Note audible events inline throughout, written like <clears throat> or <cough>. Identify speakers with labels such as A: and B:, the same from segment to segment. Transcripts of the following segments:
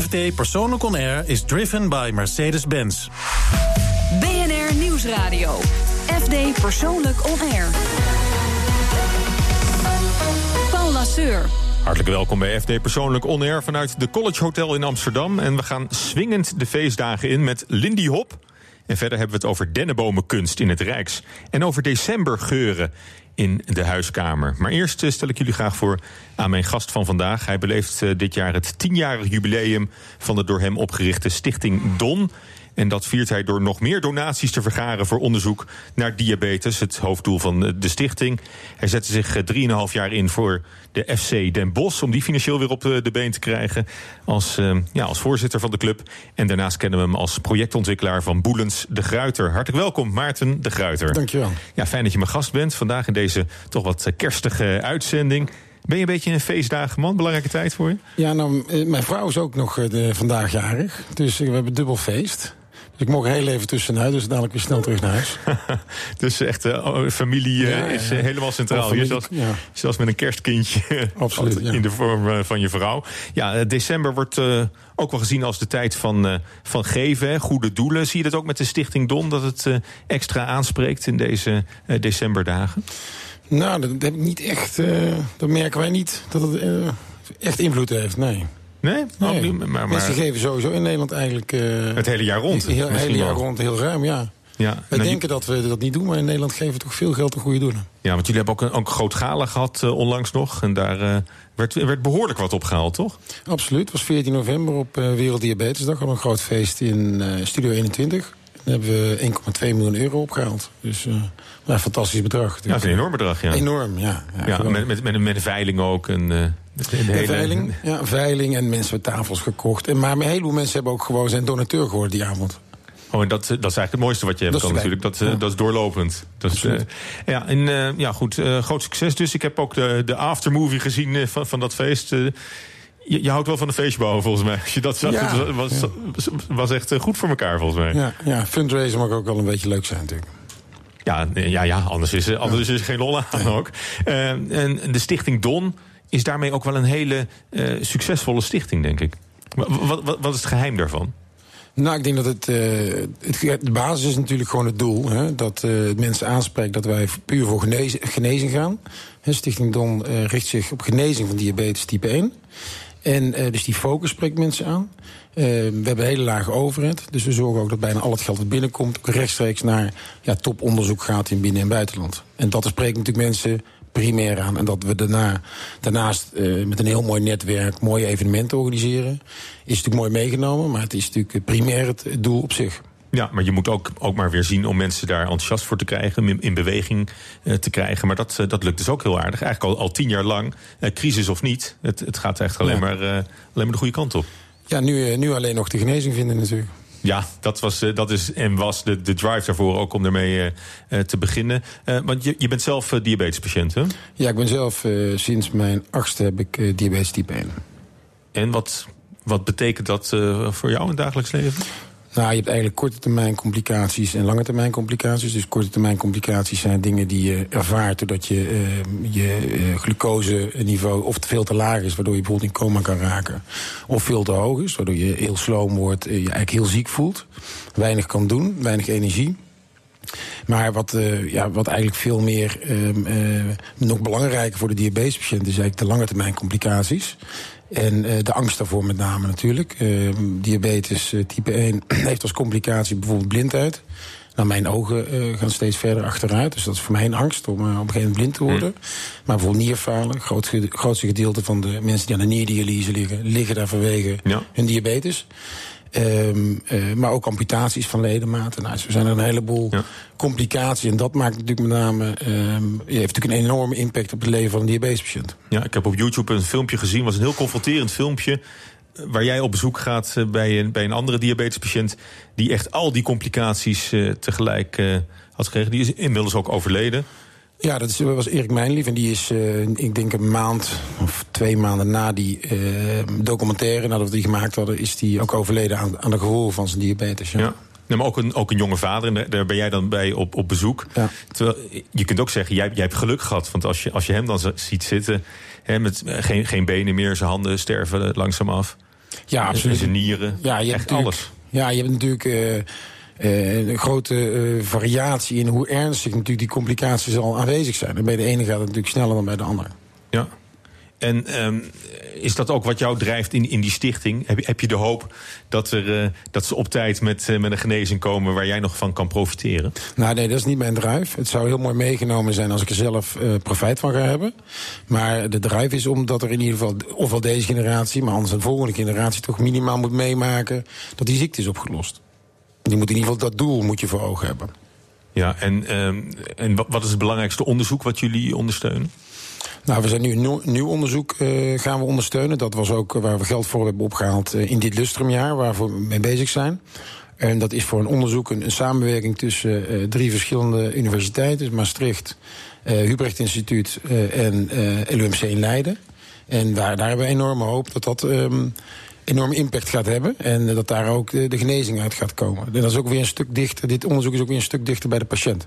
A: FD Persoonlijk On Air is driven by Mercedes-Benz.
B: BNR Nieuwsradio. FD Persoonlijk On Air. Paul Lasseur.
C: Hartelijk welkom bij FD Persoonlijk On Air vanuit de College Hotel in Amsterdam. En we gaan swingend de feestdagen in met Lindy Hop. En verder hebben we het over dennenbomenkunst in het Rijks. En over decembergeuren in de huiskamer. Maar eerst eh, stel ik jullie graag voor aan mijn gast van vandaag. Hij beleeft eh, dit jaar het tienjarig jubileum van de door hem opgerichte Stichting Don. En dat viert hij door nog meer donaties te vergaren voor onderzoek naar diabetes, het hoofddoel van de stichting. Hij zette zich 3,5 jaar in voor de FC Den Bosch om die financieel weer op de been te krijgen als, ja, als voorzitter van de club. En daarnaast kennen we hem als projectontwikkelaar van Boelens de Gruiter. Hartelijk welkom, Maarten de Gruiter.
D: Dankjewel.
C: Ja, fijn dat je mijn gast bent vandaag in deze toch wat kerstige uitzending. Ben je een beetje een feestdagen man? Belangrijke tijd voor je?
D: Ja, nou, mijn vrouw is ook nog de, vandaag jarig. Dus we hebben dubbel feest. Dus ik mocht heel even tussenuit, dus dadelijk weer snel terug naar huis. <laughs>
C: dus echt, uh, familie uh, ja, is uh, helemaal centraal. Familie, ja. zoals met een kerstkindje <laughs>
D: Absoluut,
C: in de vorm van je vrouw. Ja, december wordt ook wel gezien als de tijd van, van geven, hè, goede doelen. Zie je dat ook met de Stichting Don, dat het extra aanspreekt in deze decemberdagen?
D: Nou, dat, heb ik niet echt. dat merken wij niet dat het echt invloed heeft, nee.
C: Nee?
D: nee.
C: Niet,
D: maar, maar... Mensen geven sowieso in Nederland eigenlijk... Uh,
C: het hele jaar rond?
D: Het hele jaar rond, heel ruim, ja. Ja, Wij nou, denken dat we dat niet doen, maar in Nederland geven we toch veel geld aan goede doelen.
C: Ja, want jullie hebben ook een, ook groot gala gehad uh, onlangs nog. En daar uh, werd, werd behoorlijk wat opgehaald, toch?
D: Absoluut. Het was 14 november op uh, Werelddiabetesdag. We een groot feest in Studio 21. Daar hebben we 1,2 miljoen euro opgehaald. Dus uh, een fantastisch bedrag.
C: Ja, dat is een enorm bedrag, ja.
D: Enorm, ja.
C: ja, ja met, met, met, met een veiling ook. En,
D: de hele... veiling, ja, veiling en mensen hebben tafels gekocht. En, maar een heleboel mensen hebben ook gewoon zijn donateur geworden die avond.
C: Oh, en dat, dat is eigenlijk het mooiste wat je hebt kan natuurlijk. Dat, ja. dat is doorlopend. Dat is, uh, ja, en, uh, ja, goed, uh, groot succes dus. Ik heb ook de, de aftermovie gezien van, van dat feest. Je, je, houdt wel van een feestje bouwen, volgens mij. Als je dat zag, ja, was, was echt goed voor elkaar, volgens mij.
D: Ja, ja fundraiser mag ook wel een beetje leuk zijn, natuurlijk.
C: Ja, ja, ja anders, is, anders is er geen lol aan ook. en de stichting Don is daarmee ook wel een hele uh, succesvolle stichting, denk ik. Wat, wat, wat, is het geheim daarvan?
D: Nou, ik denk dat het, uh, het de basis is natuurlijk gewoon het doel. Hè, dat uh, het mensen aanspreekt dat wij puur voor genezing, genezing gaan. Stichting Don richt zich op genezing van diabetes type 1. En dus die focus spreekt mensen aan. we hebben een hele lage overheid. Dus we zorgen ook dat bijna al het geld dat binnenkomt... rechtstreeks naar ja, toponderzoek gaat in binnen- en buitenland. En dat spreekt natuurlijk mensen primair aan. En dat we daarna, daarnaast uh, met een heel mooi netwerk mooie evenementen organiseren. Is natuurlijk mooi meegenomen, maar het is natuurlijk primair het doel op zich.
C: Ja, maar je moet ook, ook maar weer zien om mensen daar enthousiast voor te krijgen, in, in beweging uh, te krijgen. Maar dat, uh, dat lukt dus ook heel aardig. Eigenlijk al, al tien jaar lang, uh, crisis of niet, het, het gaat echt alleen, ja. maar, alleen maar de goede kant op.
D: Ja, nu, nu alleen nog de genezing vinden natuurlijk.
C: Ja, dat, was, dat is en was de, de drive daarvoor ook om ermee uh, te beginnen. Uh, want je, je bent zelf uh, diabetespatiënt, hè?
D: Ja, ik ben zelf sinds mijn achtste heb ik diabetes type 1.
C: En wat, wat betekent dat voor jou in het dagelijks leven?
D: Nou, je hebt eigenlijk korte termijn complicaties en lange termijn complicaties. Dus korte termijn complicaties zijn dingen die je ervaart doordat je uh, je uh, glucoseniveau of veel te laag is, waardoor je bijvoorbeeld in coma kan raken. Of veel te hoog is, waardoor je heel sloom wordt, uh, je eigenlijk heel ziek voelt. Weinig kan doen, weinig energie. Maar wat, ja, wat eigenlijk veel meer, uh, nog belangrijker voor de diabetespatiënt is eigenlijk de lange termijn complicaties. En uh, de angst daarvoor met name natuurlijk. Uh, diabetes uh, type 1 <clears throat> heeft als complicatie bijvoorbeeld blindheid. Nou, mijn ogen uh, gaan steeds verder achteruit. Dus dat is voor mij een angst om uh, op een gegeven moment blind te worden. Mm. Maar bijvoorbeeld nierfalen. Het groot, grootste gedeelte van de mensen die aan de nierdialyse liggen... liggen daar vanwege ja. hun diabetes. Um, uh, maar ook amputaties van ledematen. Nou, zo zijn er een heleboel ja. complicaties. En dat maakt natuurlijk met name. Um, heeft natuurlijk een enorme impact op het leven van een diabetespatiënt.
C: Ja, ik heb op YouTube een filmpje gezien. was een heel confronterend filmpje. Waar jij op bezoek gaat bij een, bij een andere diabetespatiënt. die echt al die complicaties uh, tegelijk uh, had gekregen. Die is inmiddels ook overleden.
D: Ja, dat was Erik Mijnlief. En die is, uh, ik denk een maand of twee maanden na die uh, documentaire, nadat we die gemaakt hadden, is die ook overleden aan, aan de gevolgen van zijn diabetes. Ja. ja.
C: Nee, maar ook een, ook een jonge vader, en daar ben jij dan bij op, op bezoek. Ja. Terwijl, je kunt ook zeggen, jij, jij hebt geluk gehad. Want als je, als je hem dan ziet zitten, hè, met geen, geen benen meer, zijn handen sterven langzaam af.
D: Ja, absoluut.
C: Zijn nieren.
D: Ja, je
C: echt
D: hebt
C: alles.
D: Ja, je hebt natuurlijk uh, uh, een grote uh, variatie in hoe ernstig natuurlijk die complicaties al aanwezig zijn. En bij de ene gaat het natuurlijk sneller dan bij de andere.
C: Ja. En um, is dat ook wat jou drijft in, in die stichting? Heb, heb je de hoop dat, er, uh, dat ze op tijd met, uh, met een genezing komen waar jij nog van kan profiteren?
D: Nou, nee, dat is niet mijn drive. Het zou heel mooi meegenomen zijn als ik er zelf uh, profijt van ga hebben. Maar de drive is omdat er in ieder geval, ofwel deze generatie, maar anders de volgende generatie, toch minimaal moet meemaken dat die ziekte is opgelost. Die moet in ieder geval dat doel moet je voor ogen hebben.
C: Ja, en, um, en wat is het belangrijkste onderzoek wat jullie ondersteunen?
D: Nou, we zijn nu een nieuw onderzoek uh, gaan we ondersteunen. Dat was ook waar we geld voor hebben opgehaald uh, in dit lustrumjaar, waar we mee bezig zijn. En dat is voor een onderzoek, een, een samenwerking tussen uh, drie verschillende universiteiten: Maastricht, Hubrecht Instituut en LUMC in Leiden. En daar, daar hebben we enorme hoop dat dat um, enorme impact gaat hebben. En dat daar ook de, de genezing uit gaat komen. En dat is ook weer een stuk dichter. Dit onderzoek is ook weer een stuk dichter bij de patiënt.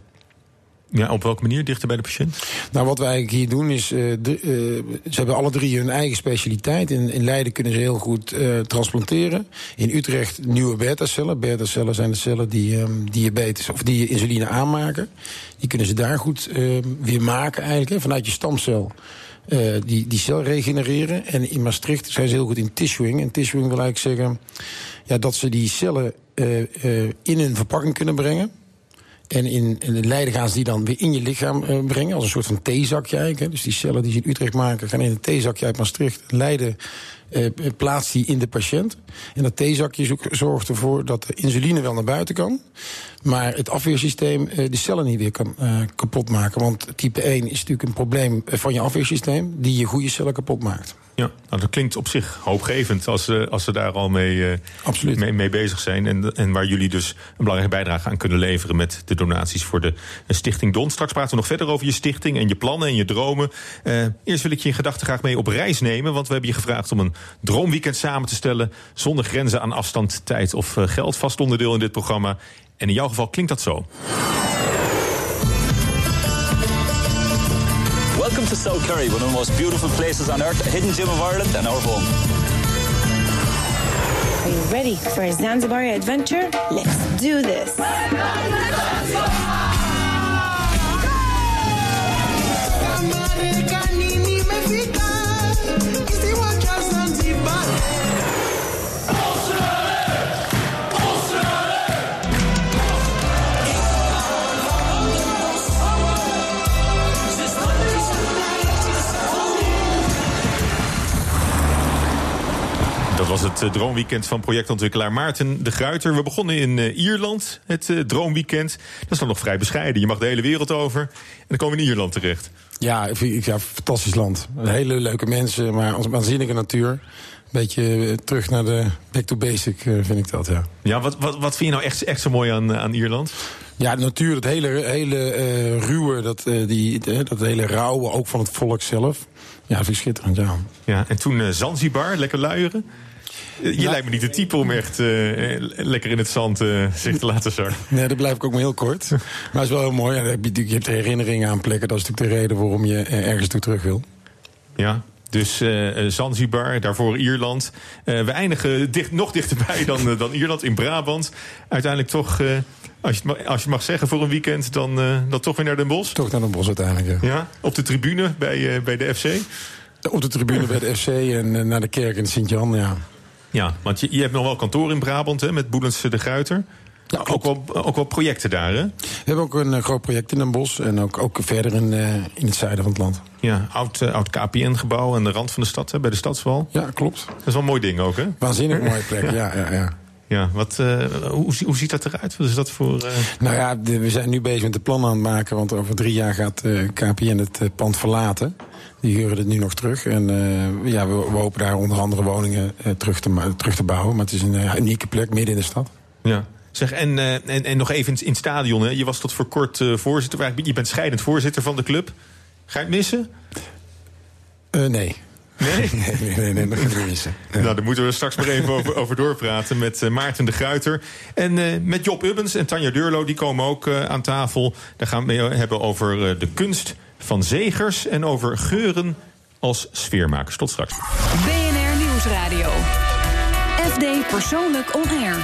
C: Ja, op welke manier dichter bij de patiënt?
D: Nou, wat we eigenlijk hier doen is, uh, de, uh, ze hebben alle drie hun eigen specialiteit. In, in Leiden kunnen ze heel goed uh, transplanteren. In Utrecht nieuwe beta-cellen. Beta-cellen zijn de cellen die um, diabetes of die insuline aanmaken. Die kunnen ze daar goed weer maken eigenlijk, hè, vanuit je stamcel. Die, die cel regenereren. En in Maastricht zijn ze heel goed in tissuing. En tissuing wil eigenlijk zeggen ja, dat ze die cellen in een verpakking kunnen brengen. En in, in Leiden gaan ze die dan weer in je lichaam brengen. Als een soort van theezakje eigenlijk. Dus die cellen die ze in Utrecht maken, gaan in een theezakje uit Maastricht. Leiden plaatst die in de patiënt. En dat theezakje zorgt ervoor dat de insuline wel naar buiten kan. Maar het afweersysteem uh, de cellen niet weer kan kapot maken. Want type 1 is natuurlijk een probleem van je afweersysteem. Die je goede cellen kapot maakt.
C: Ja, nou, dat klinkt op zich hoopgevend als, uh, als ze daar al mee, uh, mee, mee, bezig zijn. En, en waar jullie dus een belangrijke bijdrage aan kunnen leveren met de donaties voor de Stichting Don. Straks praten we nog verder over je stichting en je plannen en je dromen. Uh, eerst wil ik je in gedachten graag mee op reis nemen. Want we hebben je gevraagd om een droomweekend samen te stellen. Zonder grenzen aan afstand, tijd of geld. Vast onderdeel in dit programma. En in jouw geval klinkt dat zo.
E: Welcome to South Kerry, one of the most beautiful places on earth, a hidden gem of Ireland and our home.
F: Are you ready for a Zanzibar adventure? Let's do this.
C: Dat was het uh, droomweekend van projectontwikkelaar Maarten de Gruiter. We begonnen in uh, Ierland, het uh, droomweekend. Dat is dan nog vrij bescheiden. Je mag de hele wereld over. En dan komen we in Ierland terecht.
D: Ja, ja fantastisch land. Hele leuke mensen, maar als waanzinnige natuur. Een beetje terug naar de back to basic, vind ik dat, ja.
C: Ja, wat, wat, wat vind je nou echt, echt zo mooi aan, aan Ierland?
D: Ja, de natuur, het hele, hele uh, ruwe, dat, uh, die, dat hele rauwe, ook van het volk zelf. Ja, vind ik schitterend, ja.
C: Ja, en toen uh, Zanzibar, lekker luieren. Je nou, lijkt me niet de type om echt lekker in het zand zich te laten zakken.
D: Nee, dat blijf ik ook maar heel kort. maar het is wel heel mooi. Je hebt herinneringen aan plekken. Dat is natuurlijk de reden waarom je ergens toe terug wil.
C: Ja, dus uh, Zanzibar, daarvoor Ierland. Uh, we eindigen dicht, nog dichterbij dan, uh, dan Ierland, in Brabant. Uiteindelijk toch, als, je als je mag zeggen voor een weekend, dan, dan toch weer naar Den Bosch?
D: Toch naar Den Bosch uiteindelijk, ja.
C: ja op de tribune bij, bij de FC?
D: Op de tribune bij de FC en naar de kerk in Sint-Jan, ja.
C: Ja, want je, je hebt nog wel kantoor in Brabant, hè, met Boelens de Gruiter. Ja, ook, wel, ook wel projecten daar, hè?
D: We hebben ook een uh, groot project in Den Bosch en ook, ook verder in, uh, in het zuiden van het land.
C: Ja, oud, uh, oud KPN-gebouw aan de rand van de stad, hè, bij de Stadswal.
D: Ja, klopt.
C: Dat is wel een mooi ding ook, hè?
D: Waanzinnig mooie plek, <laughs> ja, ja, ja.
C: Ja, wat, uh, hoe, hoe ziet dat eruit? Wat is dat voor. Uh...
D: Nou ja, de, we zijn nu bezig met de plannen aan het maken, want over drie jaar gaat uh, KPN het pand verlaten. Die huren het nu nog terug. En ja, we, we, hopen daar onder andere woningen terug, te, terug te bouwen. Maar het is een unieke plek midden in de stad.
C: Ja. Zeg, en, en, en nog even in het stadion. Hè. Je was tot voor kort voorzitter. Je bent scheidend voorzitter van de club. Ga je het missen?
D: nee.
C: Nee? <laughs>
D: Nee, nee, nee, nee dat missen.
C: Nee. <laughs> Nou, daar moeten we straks maar even over, over doorpraten met uh, Maarten de Gruiter. En uh, met Job Ubbens en Tanja Deurlo, die komen ook uh, aan tafel. Daar gaan we het hebben over de kunst van zegers en over geuren als sfeermakers. Tot straks.
B: BNR Nieuwsradio. FD Persoonlijk On Air.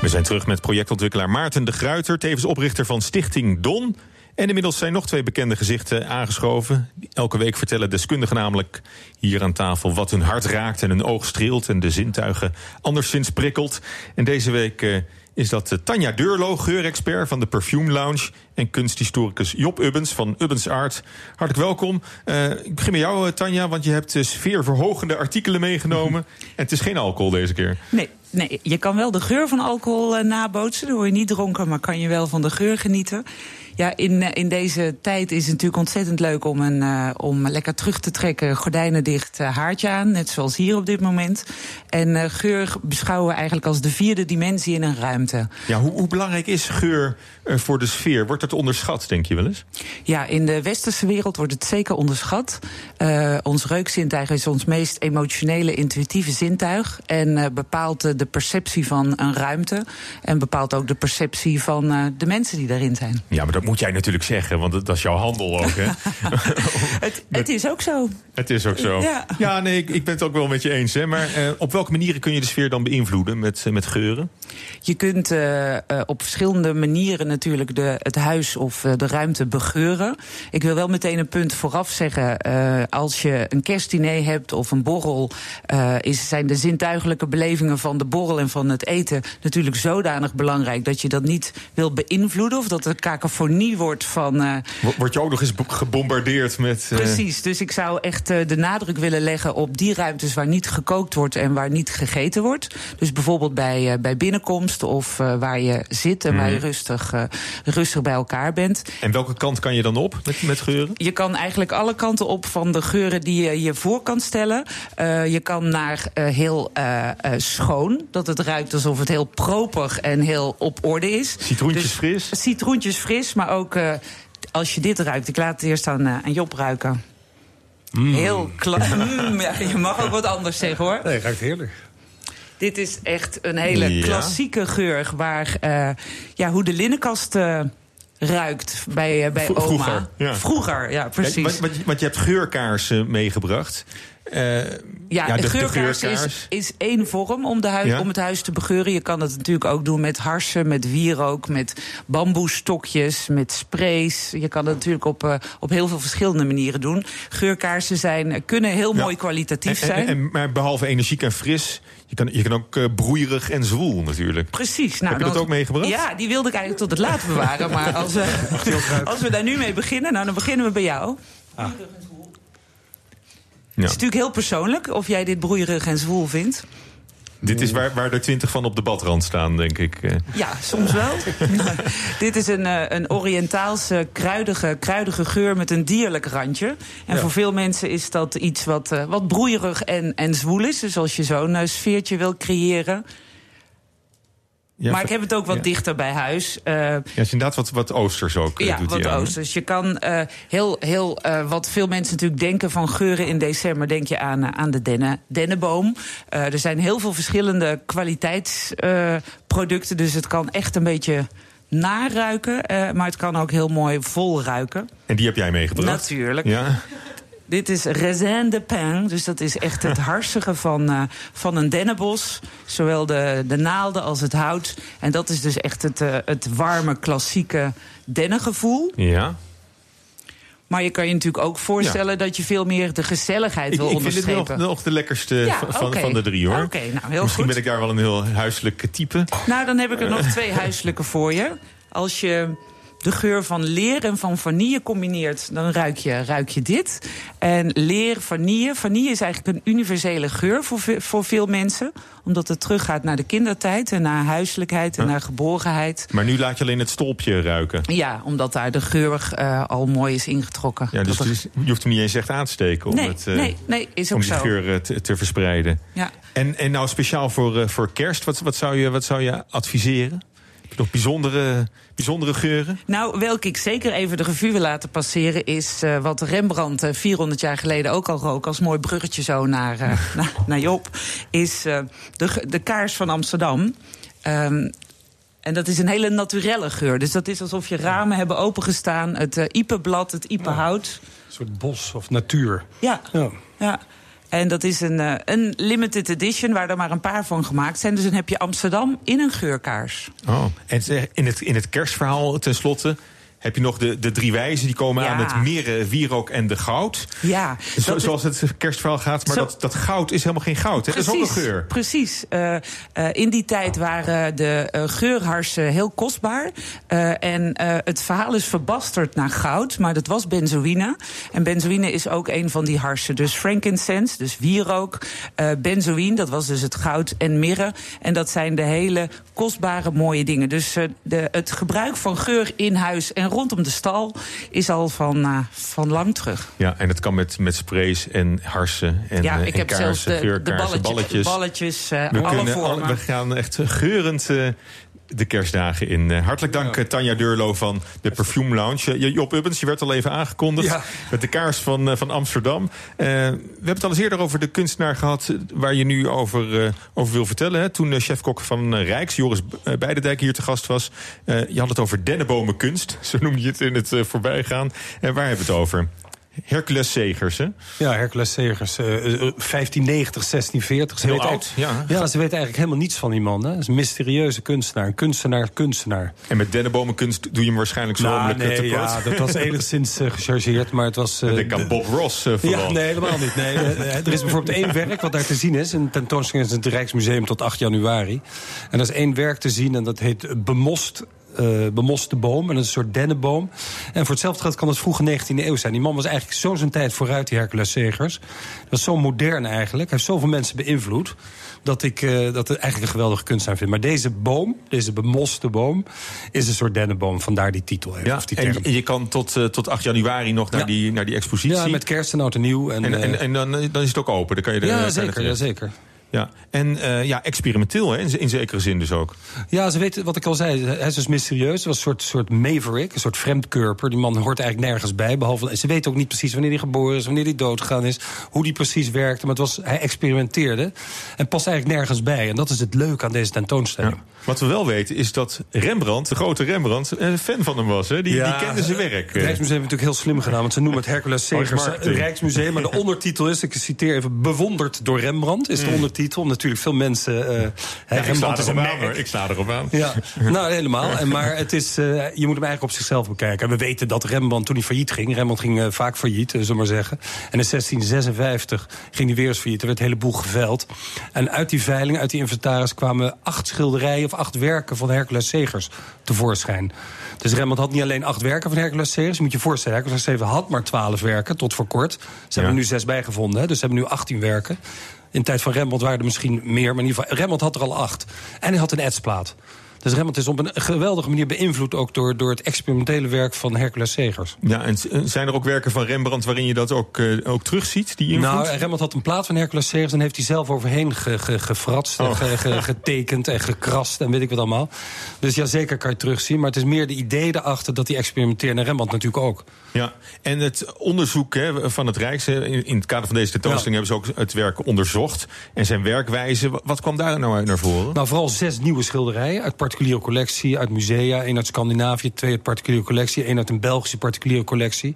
C: We zijn terug met projectontwikkelaar Maarten de Gruiter, tevens oprichter van Stichting Don. En inmiddels zijn nog twee bekende gezichten aangeschoven. Elke week vertellen deskundigen namelijk hier aan tafel wat hun hart raakt en hun oog streelt en de zintuigen anderszins prikkelt. En deze week uh, is dat uh, Tanja Deurlo, geurexpert van de Perfume Lounge. En kunsthistoricus Job Ubbens van Ubbens Art. Hartelijk welkom. Uh, ik begin met jou, Tanja, want je hebt sfeerverhogende artikelen meegenomen. en <laughs> het is geen alcohol deze keer.
G: Nee. Nee, je kan wel de geur van alcohol uh, nabootsen. Dan word je niet dronken, maar kan je wel van de geur genieten. Ja, in, in deze tijd is het natuurlijk ontzettend leuk om, een, uh, om lekker terug te trekken. Gordijnen dicht, uh, haartje aan, net zoals hier op dit moment. En uh, geur beschouwen we eigenlijk als de vierde dimensie in een ruimte.
C: Ja, hoe, hoe belangrijk is geur voor de sfeer? Wordt dat onderschat, denk je wel eens?
G: Ja, in de westerse wereld wordt het zeker onderschat. ons reukzintuig is ons meest emotionele, intuïtieve zintuig. En bepaalt de perceptie van een ruimte. En bepaalt ook de perceptie van de mensen die daarin zijn.
C: Ja, maar dat moet jij natuurlijk zeggen, want dat is jouw handel ook, hè? <laughs>
G: het, <laughs> het, is ook zo.
C: Het is ook zo.
G: Ja,
C: ja nee, ik, ik, ben het ook wel met je eens. Hè. Maar uh, op welke manieren kun je de sfeer dan beïnvloeden met, uh, met geuren?
G: Je kunt uh, op verschillende manieren natuurlijk de, het huis of de ruimte begeuren. Ik wil wel meteen een punt vooraf zeggen. als je een kerstdiner hebt of een borrel... is, zijn de zintuigelijke belevingen van de borrel en van het eten... natuurlijk zodanig belangrijk dat je dat niet wil beïnvloeden... of dat de kakofonie wordt van... Uh,
C: Word je ook nog eens gebombardeerd met...
G: Uh... Precies, dus ik zou echt uh, de nadruk willen leggen op die ruimtes... waar niet gekookt wordt en waar niet gegeten wordt. Dus bijvoorbeeld bij, bij binnenkomst of waar je zit... en mm. waar je rustig, rustig bij elkaar bent.
C: En welke kant kan je dan op met, met geuren?
G: Je kan eigenlijk alle kanten op van de geuren die je je voor kan stellen. je kan naar heel schoon, dat het ruikt alsof het heel proper en heel op orde is.
C: Citroentjes dus, fris?
G: Citroentjes fris, maar ook uh, als je dit ruikt. Ik laat het eerst aan, uh, aan Job ruiken. Mm. Heel <laughs> mm, ja, je mag ook wat anders zeggen hoor.
D: Nee, ruikt heerlijk.
G: Dit is echt een hele ja. klassieke geur waar uh, ja, hoe de linnenkast ruikt bij, bij oma.
C: Vroeger, ja.
G: Vroeger, ja, precies.
C: want, je hebt geurkaarsen meegebracht.
G: Uh, ja, ja, de, de geurkaars, de geurkaars. Is, is één vorm om, de ja? om het huis te begeuren. Je kan het natuurlijk ook doen met harsen, met wierook, met bamboestokjes, met sprays. Je kan het natuurlijk op, uh, op heel veel verschillende manieren doen. Geurkaarsen zijn, kunnen heel ja. mooi kwalitatief
C: en,
G: zijn.
C: En, en, maar behalve energiek en fris, je kan, je kan ook uh, broeierig en zwoel natuurlijk.
G: Precies. Nou,
C: Heb je dat
G: dan,
C: ook meegebracht?
G: Ja, die wilde ik eigenlijk tot het laat bewaren. maar <laughs> als, als we daar nu mee beginnen, nou, dan beginnen we bij jou. Ah. Het is natuurlijk heel persoonlijk of jij dit broeierig en zwoel vindt.
C: Dit is waar, waar er twintig van op de badrand staan, denk ik.
G: Ja, soms wel. <laughs> Dit is een, een Oriëntaalse kruidige, kruidige geur met een dierlijk randje. En ja. voor veel mensen is dat iets wat, uh, wat broeierig en, en zwoel is. Dus als je zo'n sfeertje wil creëren... Ja, maar ik heb het ook wat ja. dichter bij huis. Uh,
C: ja, het is inderdaad wat, wat oosters ook.
G: Ja,
C: doet
G: wat
C: aan.
G: oosters. Je kan uh, heel, heel uh, wat veel mensen natuurlijk denken van geuren in december, denk je aan, aan de dennen, dennenboom. er zijn heel veel verschillende kwaliteitsproducten, dus het kan echt een beetje naruiken, maar het kan ook heel mooi vol ruiken.
C: En die heb jij meegebracht?
G: Natuurlijk.
C: Ja.
G: Dit is raisin de pin, dus dat is echt het <laughs> harsige van, uh, van een dennenbos. Zowel de, de naalden als het hout. En dat is dus echt het, uh, het warme, klassieke dennengevoel.
C: Ja.
G: Maar je kan je natuurlijk ook voorstellen ja. dat je veel meer de gezelligheid
C: ik,
G: wil
C: ik
G: onderstrepen.
C: Ik vind het nog, nog de lekkerste
G: ja,
C: van,
G: okay.
C: van de drie, hoor.
G: Oké, okay, nou heel
C: Misschien
G: goed.
C: ben ik daar wel een heel huiselijke type.
G: Nou, dan heb ik er nog <laughs> twee huiselijke voor je. Als je de geur van leer en van vanille combineert, dan ruik je, ruik je dit. En leer, vanille. Vanille is eigenlijk een universele geur voor, voor veel mensen. Omdat het teruggaat naar de kindertijd en naar huiselijkheid en huh? naar geborgenheid.
C: Maar nu laat je alleen het stolpje ruiken.
G: Ja, omdat daar de geur uh, al mooi is ingetrokken.
C: Ja, dus, dus je hoeft hem niet eens echt aan te steken om,
G: nee,
C: het, uh,
G: nee, nee, is ook
C: om die
G: zo.
C: geur te, te, verspreiden.
G: Ja.
C: En, en nou speciaal voor, uh, voor kerst, wat, wat, zou je, wat zou je adviseren? Nog bijzondere, bijzondere geuren?
G: Nou, welke ik zeker even de revue wil laten passeren... is uh, wat Rembrandt uh, 400 jaar geleden ook al rook... als mooi bruggetje zo naar, uh, <laughs> naar, naar Job... is uh, de, de kaars van Amsterdam. Um, en dat is een hele naturelle geur. Dus dat is alsof je ramen hebben opengestaan. Het uh, iepenblad, het iepenhout.
D: Een soort bos of natuur.
G: Ja, ja. ja. En dat is een, uh, een limited edition waar er maar een paar van gemaakt zijn. Dus dan heb je Amsterdam in een geurkaars.
C: Oh, en in het, in het kerstverhaal tenslotte heb je nog de, de drie wijzen die komen aan het meren, wierook en de goud.
G: Ja,
C: Zo, zoals het kerstverhaal gaat. Maar dat, dat goud is helemaal geen goud. Hè? dat is ook een geur.
G: Precies. Uh, uh, in die tijd waren de uh, geurharsen heel kostbaar. en het verhaal is verbasterd naar goud. Maar dat was benzoïne. En benzoïne is ook een van die harsen. Dus frankincense, dus wierook. benzoïne, dat was dus het goud. En mirre. En dat zijn de hele kostbare mooie dingen. Dus de, het gebruik van geur in huis en rondom de stal is al van, uh, van lang terug.
C: Ja, en het kan met, met sprays en harsen en,
G: ja,
C: ik
G: en heb
C: kaarsen,
G: zelfs de, de balletjes. balletjes. balletjes uh,
C: we,
G: alle
C: kunnen, we gaan echt geurend de kerstdagen in. Uh, hartelijk dank, ja. Tanja Deurlo van de Perfume Lounge. Uh, Job Ubbens, je werd al even aangekondigd ja. met de kaars van, van Amsterdam. we hebben het al eens eerder over de kunstenaar gehad... waar je nu over, over wil vertellen. Hè? Toen chefkok van Rijks, Joris Beidendijk, hier te gast was. je had het over dennenbomenkunst, <laughs> zo noemde je het in het voorbijgaan. En waar hebben we het over? Hercules Segers, hè?
H: Ja, Hercules Segers. Uh, 1590, 1640. Ze
C: Heel oud, ja.
H: ja. ze weten eigenlijk helemaal niets van die man. Hè. Het is een mysterieuze kunstenaar. Een kunstenaar, kunstenaar.
C: En met dennenbomenkunst doe je hem waarschijnlijk zo
H: nou,
C: nee.
H: Ja, dat was <laughs> enigszins uh, gechargeerd, maar het was... Uh,
C: Ik denk aan Bob Ross vooral.
H: Ja, nee, helemaal niet. Nee, er is bijvoorbeeld één werk wat daar te zien is. Een tentoonstelling in het Rijksmuseum tot 8 januari. En er is één werk te zien en dat heet Bemost uh, bemoste boom. En een soort dennenboom. En voor hetzelfde geld kan het vroege 19e eeuw zijn. Die man was eigenlijk zo zijn tijd vooruit, die Hercules Segers. Dat was zo modern eigenlijk. Hij heeft zoveel mensen beïnvloed. Dat ik uh, dat het eigenlijk een geweldige kunstenaar vind. Maar deze boom, deze bemoste boom, is een soort dennenboom. Vandaar die titel.
C: Ja,
H: of die
C: en
H: term.
C: je kan tot, uh, tot 8 januari nog naar,
H: Ja.
C: die, naar die expositie.
H: Ja, met kerst en oud en nieuw. En,
C: en, en,
H: eh,
C: en dan, dan is het ook open. Dan kan je er,
H: ja, zeker, ja, zeker.
C: Ja, en uh, ja, experimenteel hè, in, in zekere zin dus ook.
H: Ja, ze weten wat ik al zei. Hij is dus mysterieus. Het was een soort, soort maverick, een soort vreemdkurper. Die man hoort eigenlijk nergens bij. Behalve, ze weten ook niet precies wanneer hij geboren is, wanneer hij doodgegaan is, hoe die precies werkte. Maar het was, hij experimenteerde en past eigenlijk nergens bij. En dat is het leuke aan deze tentoonstelling.
C: Ja. Wat we wel weten is dat Rembrandt, de grote Rembrandt, een fan van hem was. Hè? Die,
H: Ja,
C: die kende zijn werk.
H: Het Rijksmuseum heeft natuurlijk heel slim gedaan, want ze noemen het Hercules Segers. Rijksmuseum. Maar de <laughs> ondertitel is, ik citeer even, bewonderd door Rembrandt, is de ondertitel. Natuurlijk veel mensen, uh,
C: Ja, ik sla
H: Rembrandt is een
C: erop aan, hoor. Ik sla erop aan.
H: Ja, <laughs> nou helemaal. En, maar het is, uh, je moet hem eigenlijk op zichzelf bekijken. En we weten dat Rembrandt toen hij failliet ging... Rembrandt ging uh, vaak failliet, zullen we maar zeggen. En in 1656 ging hij weer eens failliet. Er werd een heleboel geveild. En uit die veiling, uit die inventaris... kwamen acht schilderijen of acht werken van Hercules Segers tevoorschijn. Dus Rembrandt had niet alleen acht werken van Hercules Segers. Je moet je voorstellen, Hercules Segers had maar twaalf werken, tot voor kort. Ze hebben er nu zes bijgevonden, dus ze hebben nu 18 werken. In de tijd van Rembrandt waren er misschien meer, maar in ieder geval... Rembrandt had er al acht. En hij had een etsplaat. Dus Rembrandt is op een geweldige manier beïnvloed... ook door, door het experimentele werk van Hercules Segers.
C: Ja, en zijn er ook werken van Rembrandt waarin je dat ook, uh, ook terugziet, die invloed?
H: Nou, Rembrandt had een plaat van Hercules Segers... en heeft hij zelf overheen ge, ge, gefratst,
C: Oh.
H: en ge, ge, <laughs> getekend en gekrast... en weet ik wat allemaal. Dus ja, zeker kan je terugzien. Maar het is meer de idee erachter dat hij experimenteert. En Rembrandt natuurlijk ook.
C: Ja, en het onderzoek hè, van het Rijks... in, in het kader van deze tentoonstelling hebben ze ook het werk onderzocht. En zijn werkwijze, wat- kwam daar nou uit naar voren?
H: Nou, vooral zes nieuwe schilderijen uit particuliere collectie, uit musea. één uit Scandinavië, twee uit particuliere collectie... één uit een Belgische particuliere collectie.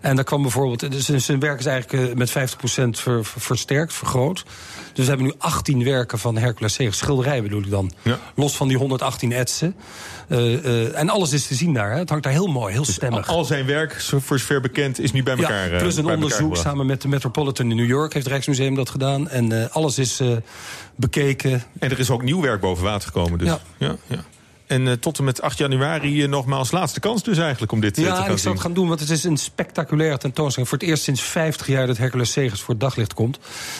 H: En daar kwam bijvoorbeeld... Dus zijn werk is eigenlijk eh, met 50% ver, ver- versterkt, vergroot. Dus we hebben nu 18 werken van Hercules Segers. Schilderijen bedoel ik dan.
C: Ja.
H: Los van die 118 etsen. Eh, eh, en alles is te zien daar. Hè. Het hangt daar heel mooi, heel stemmig.
C: Al zijn werk, voor zover bekend, is nu bij elkaar.
H: Ja,
C: eh,
H: plus een onderzoek samen met de Metropolitan in New York... heeft het Rijksmuseum dat gedaan. En eh, alles is eh, bekeken.
C: En er is ook nieuw werk boven water gekomen. Dus.
H: Ja,
C: ja. En eh, tot en met 8 januari eh, nogmaals laatste kans dus eigenlijk om dit eh,
H: Ja,
C: te gaan
H: ik zou het gaan doen, want het is een spectaculaire tentoonstelling. Voor het eerst sinds 50 jaar dat Hercules Segers voor het daglicht komt.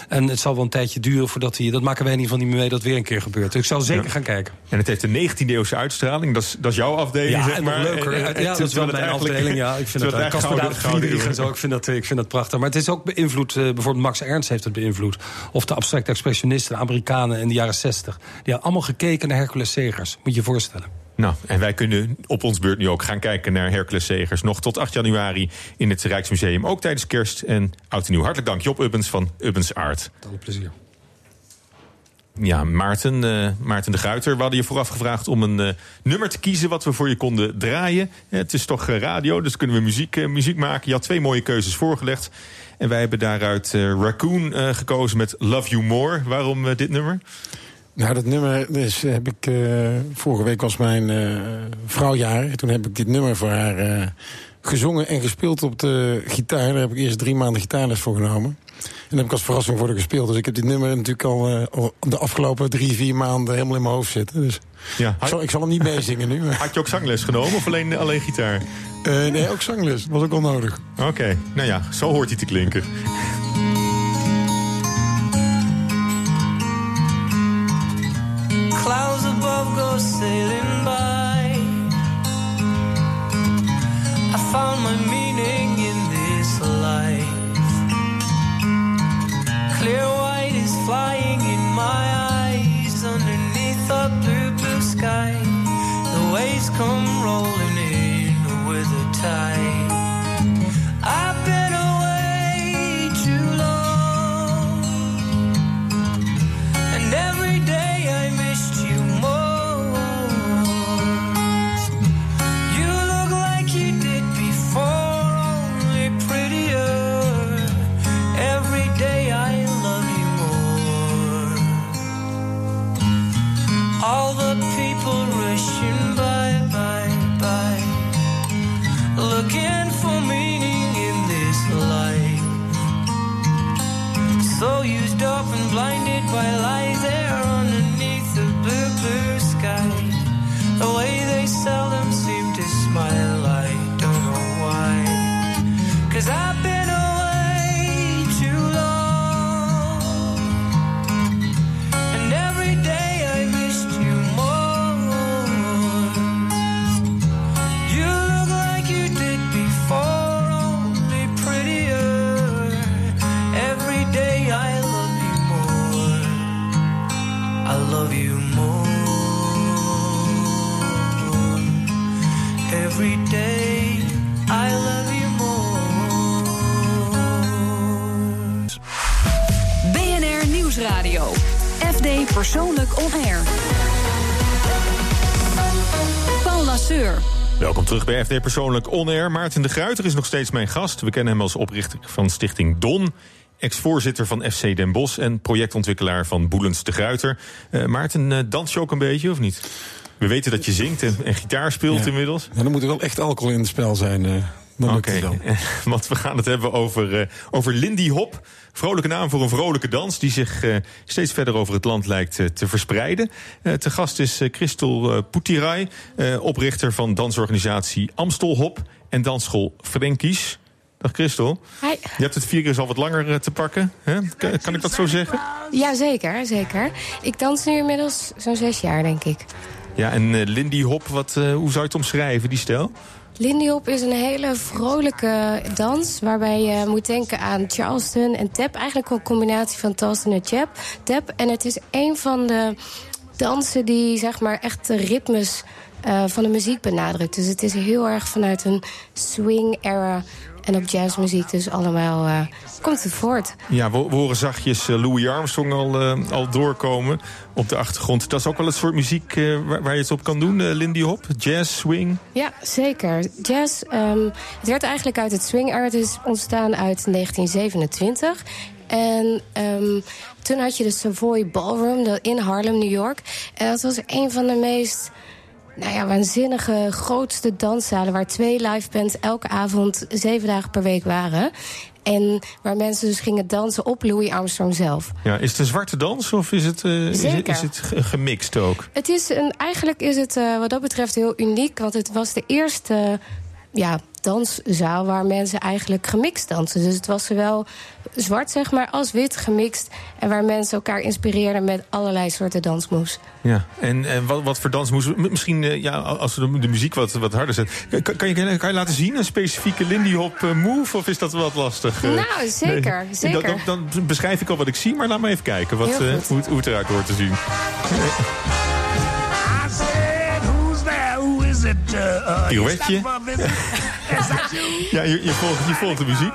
H: En het zal wel een tijdje duren voordat hij... Dat maken wij in ieder geval niet meer mee dat weer een keer gebeurt. Dus ik zal zeker
C: Ja.
H: gaan kijken.
C: En het heeft een 19e eeuwse uitstraling. Dat is, dat is jouw afdeling,
H: Ja,
C: zeg maar.
H: leuker.
C: En- en-
H: ja, dat is wel mijn afdeling. Ja, ik vind <laughs> Casper Friedrich en zo. Ik vind, dat, ik vind dat prachtig. Maar het is ook beïnvloed. bijvoorbeeld Max Ernst heeft het beïnvloed. Of de abstracte expressionisten, de Amerikanen in de jaren 60. Die hebben allemaal gekeken naar Hercules Segers. Moet je je voorstellen.
C: Nou, en wij kunnen op ons beurt nu ook gaan kijken naar Hercules Segers. Nog tot 8 januari in het Rijksmuseum. Ook tijdens kerst en oud en nieuw. Hartelijk dank Job Ubbens van Ubbens Art.
H: Alle plezier.
C: Ja, Maarten, eh, Maarten de Guiter. We hadden je vooraf gevraagd om een eh, nummer te kiezen wat we voor je konden draaien. Eh, het is toch radio, dus kunnen we muziek, muziek maken. Je had twee mooie keuzes voorgelegd. En wij hebben daaruit Raccoon gekozen met Love You More. Waarom dit nummer?
D: Nou, dat nummer dus, heb ik... eh, vorige week was mijn eh vrouw jarig. Toen heb ik dit nummer voor haar eh, gezongen en gespeeld op de gitaar. Daar heb ik eerst drie maanden gitaarles voor genomen. En heb ik als verrassing voor haar gespeeld. Dus ik heb dit nummer natuurlijk al, al de afgelopen drie, vier maanden helemaal in mijn hoofd zitten. Dus
C: Ja,
D: ik, zal, ik zal hem niet meezingen nu. maar-
C: Had je ook zangles genomen of alleen, alleen gitaar?
D: Nee, ook zangles. Dat was ook onnodig.
C: Oké, nou ja, zo hoort hij te klinken.
I: My meaning in this life. Clear white is flying in my eyes underneath a blue, blue sky. The waves come rolling in with the tide.
C: Welkom terug bij FD Persoonlijk On Air. Maarten de Gruiter is nog steeds mijn gast. We kennen hem als oprichter van Stichting Don. Ex-voorzitter van FC Den Bosch en projectontwikkelaar van Boelens de Gruiter. Eh, Maarten, eh, dans je ook een beetje of niet? We weten dat je zingt en, en gitaar speelt
D: Ja.
C: inmiddels.
D: Ja, dan moet er wel echt alcohol in het spel zijn. eh dan lukt
C: Oké,
D: het
C: want we gaan het hebben over, eh, over Lindy Hop. Vrolijke naam voor een vrolijke dans die zich eh, steeds verder over het land lijkt eh, te verspreiden. Eh, te gast is eh, Christel Poetirai, eh, oprichter van dansorganisatie Amstel Hop en dansschool Frenkies. Dag Christel.
J: Hi.
C: Je hebt het vier keer al wat langer te pakken. Hè? Kan, kan ik dat zo zeggen?
J: Ja, zeker, zeker. Ik dans nu inmiddels zo'n zes jaar, denk ik.
C: Ja, en eh, Lindy Hop, wat, eh, hoe zou je het omschrijven, die stijl?
J: Lindy Hop is een hele vrolijke dans... waarbij je moet denken aan Charleston en tap. Eigenlijk een combinatie van Charleston en tap. tap. En het is een van de dansen die zeg maar echt de ritmes eh, van de muziek benadrukt. Dus het is heel erg vanuit een swing-era en op jazzmuziek. Dus allemaal eh, komt het voort.
C: Ja, we, horen zachtjes eh, Louis Armstrong al, eh, al doorkomen op de achtergrond. Dat is ook wel het soort muziek waar, waar je het op kan doen, Lindy Hop? Jazz, swing?
J: Ja, zeker. Jazz, ehm, het werd eigenlijk uit het swing art. Het is ontstaan uit 1927. En ehm, toen had je de Savoy Ballroom dat in Harlem, New York. En dat was een van de meest nou ja, waanzinnige, grootste danszalen... waar twee live bands elke avond zeven dagen per week waren. En waar mensen dus gingen dansen op Louis Armstrong zelf.
C: Ja, is het een zwarte dans of is het, eh, is, het- is gemixt ook?
J: Het is een, eigenlijk is het eh, wat dat betreft heel uniek. Want het was de eerste ja, danszaal waar mensen eigenlijk gemixt dansen. Dus het was zowel zwart zeg maar als wit gemixt. En waar mensen elkaar inspireerden met allerlei soorten dansmoves.
C: Ja, en, en wat, wat voor dans moest... m- Misschien, eh, ja, als we de, de muziek wat, wat harder zetten... Kan, kan, je, kan je laten zien, een specifieke Lindy Hop eh, move? Of is dat wat lastig? eh?
J: Nou, zeker,
C: Nee.
J: zeker.
C: Dan, dan, dan beschrijf ik al wat ik zie, maar laat me even kijken wat, eh, hoe, het, hoe het eruit hoort te zien. Pirouetje. <laughs> Ja, je, je, volgt, je volgt de muziek.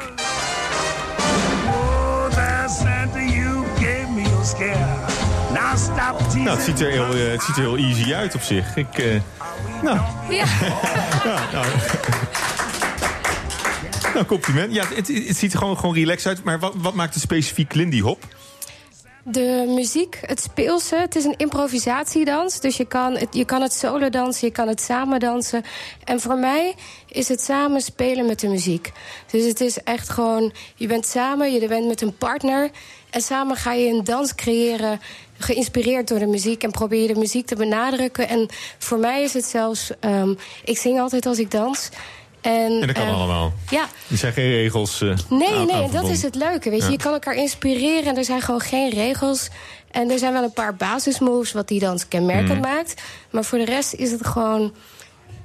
K: Now stop teasing.
C: Nou, het ziet er heel, eh, het ziet er heel easy uit op zich. Ik, eh, nou,
J: Ja. <laughs>
C: ja, nou. nou, compliment. Ja, het, het ziet er gewoon, gewoon relaxed uit. Maar wat, wat maakt het specifiek Lindy Hop?
J: De muziek, het speelse, het is een improvisatiedans. Dus je kan het, je kan het solo dansen, je kan het samen dansen. En voor mij is het samen spelen met de muziek. Dus het is echt gewoon, je bent samen, je bent met een partner. En samen ga je een dans creëren, geïnspireerd door de muziek. En probeer je de muziek te benadrukken. En voor mij is het zelfs, ehm, ik zing altijd als ik dans. En,
C: En dat kan
J: eh,
C: allemaal.
J: Ja,
C: Er zijn geen regels. eh,
J: Nee,
C: aan-
J: nee,
C: aan
J: en dat is het leuke. Weet je,
C: Ja.
J: je kan elkaar inspireren en er zijn gewoon geen regels. En er zijn wel een paar basismoves wat die dans kenmerkend
C: Mhm.
J: maakt. Maar voor de rest is het gewoon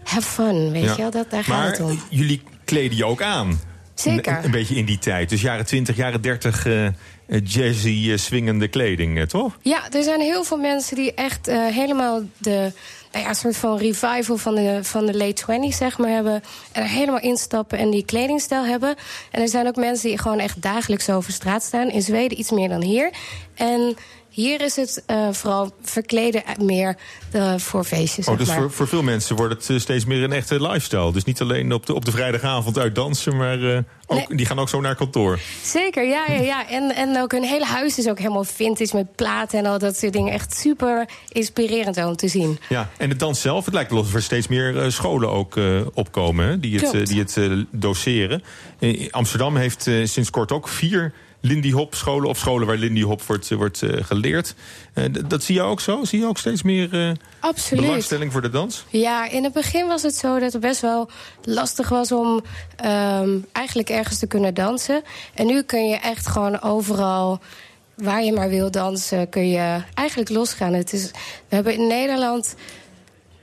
J: have fun, weet
C: Ja.
J: je wel? Dat, daar gaat het om.
C: jullie kleden je ook aan.
J: Zeker.
C: Een, een beetje in die tijd. Dus jaren 20, jaren 30 eh, eh, jazzy, eh, swingende kleding, eh, toch?
J: Ja, er zijn heel veel mensen die echt eh, helemaal de... Nou ja, soort van revival van de, van de late 20s, zeg maar, hebben. En er helemaal instappen en die kledingstijl hebben. En er zijn ook mensen die gewoon echt dagelijks over straat staan. In Zweden iets meer dan hier. En hier is het eh, vooral verkleden meer eh, voor feestjes,
C: Oh,
J: zeg
C: dus
J: maar.
C: voor, voor veel mensen wordt het eh, steeds meer een echte lifestyle. Dus niet alleen op de, op de vrijdagavond uit dansen, maar ook, die gaan ook zo naar kantoor.
J: Zeker, ja, ja, ja. En, en ook hun hele huis is ook helemaal vintage met platen en al dat soort dingen. Echt super inspirerend om te zien.
C: Ja, en de dans zelf, het lijkt wel of er steeds meer scholen ook opkomen hè, die het, die het doseren. Amsterdam heeft sinds kort ook vier Lindy Hop scholen, of scholen waar Lindy Hop wordt, eh, wordt eh, geleerd. Eh, dat zie je ook zo? Zie je ook steeds meer eh,
J: Absoluut.
C: belangstelling voor de dans?
J: Ja, in het begin was het zo dat het best wel lastig was om ehm, eigenlijk ergens te kunnen dansen. En nu kun je echt gewoon overal, waar je maar wil dansen, kun je eigenlijk losgaan. Het is, we hebben in Nederland,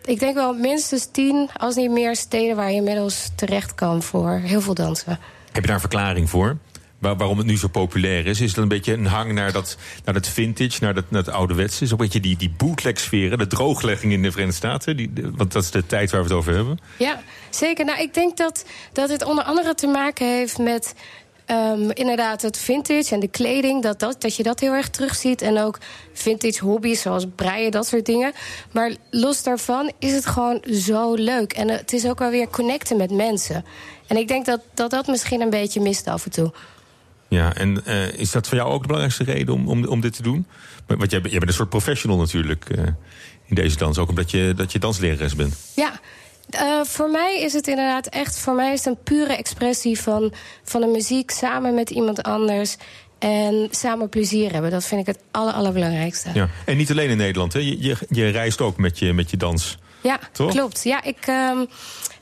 J: ik denk wel minstens tien, als niet meer steden waar je inmiddels terecht kan voor heel veel dansen.
C: Heb je daar een verklaring voor? Waar- waarom het nu zo populair is? Is het een beetje een hang naar dat, naar dat vintage, naar dat, het ouderwetse? Is een beetje die, die bootleg-sferen, de drooglegging in de Verenigde Staten? Die, want dat is de tijd waar we het over hebben.
J: Ja, zeker. Nou, ik denk dat, dat het onder andere te maken heeft met ehm, inderdaad het vintage en de kleding. Dat, dat, dat je dat heel erg terugziet. En ook vintage hobby's zoals breien, dat soort dingen. Maar los daarvan is het gewoon zo leuk. En het is ook wel weer connecten met mensen. En ik denk dat dat, dat misschien een beetje mist af en toe.
C: Ja, en eh, is dat voor jou ook de belangrijkste reden om, om, om dit te doen? Want jij, bent- jij bent een soort professional natuurlijk eh, in deze dans. Ook omdat je, dat je danslerares bent.
J: Ja, eh, voor mij is het inderdaad echt... voor mij is het een pure expressie van, van de muziek... samen met iemand anders en samen plezier hebben. Dat vind ik het aller, allerbelangrijkste.
C: Ja. En niet alleen in Nederland, hè? Je, je, je reist ook met je, met je dans.
J: Ja,
C: Toch?
J: klopt. Ja, ik, ehm,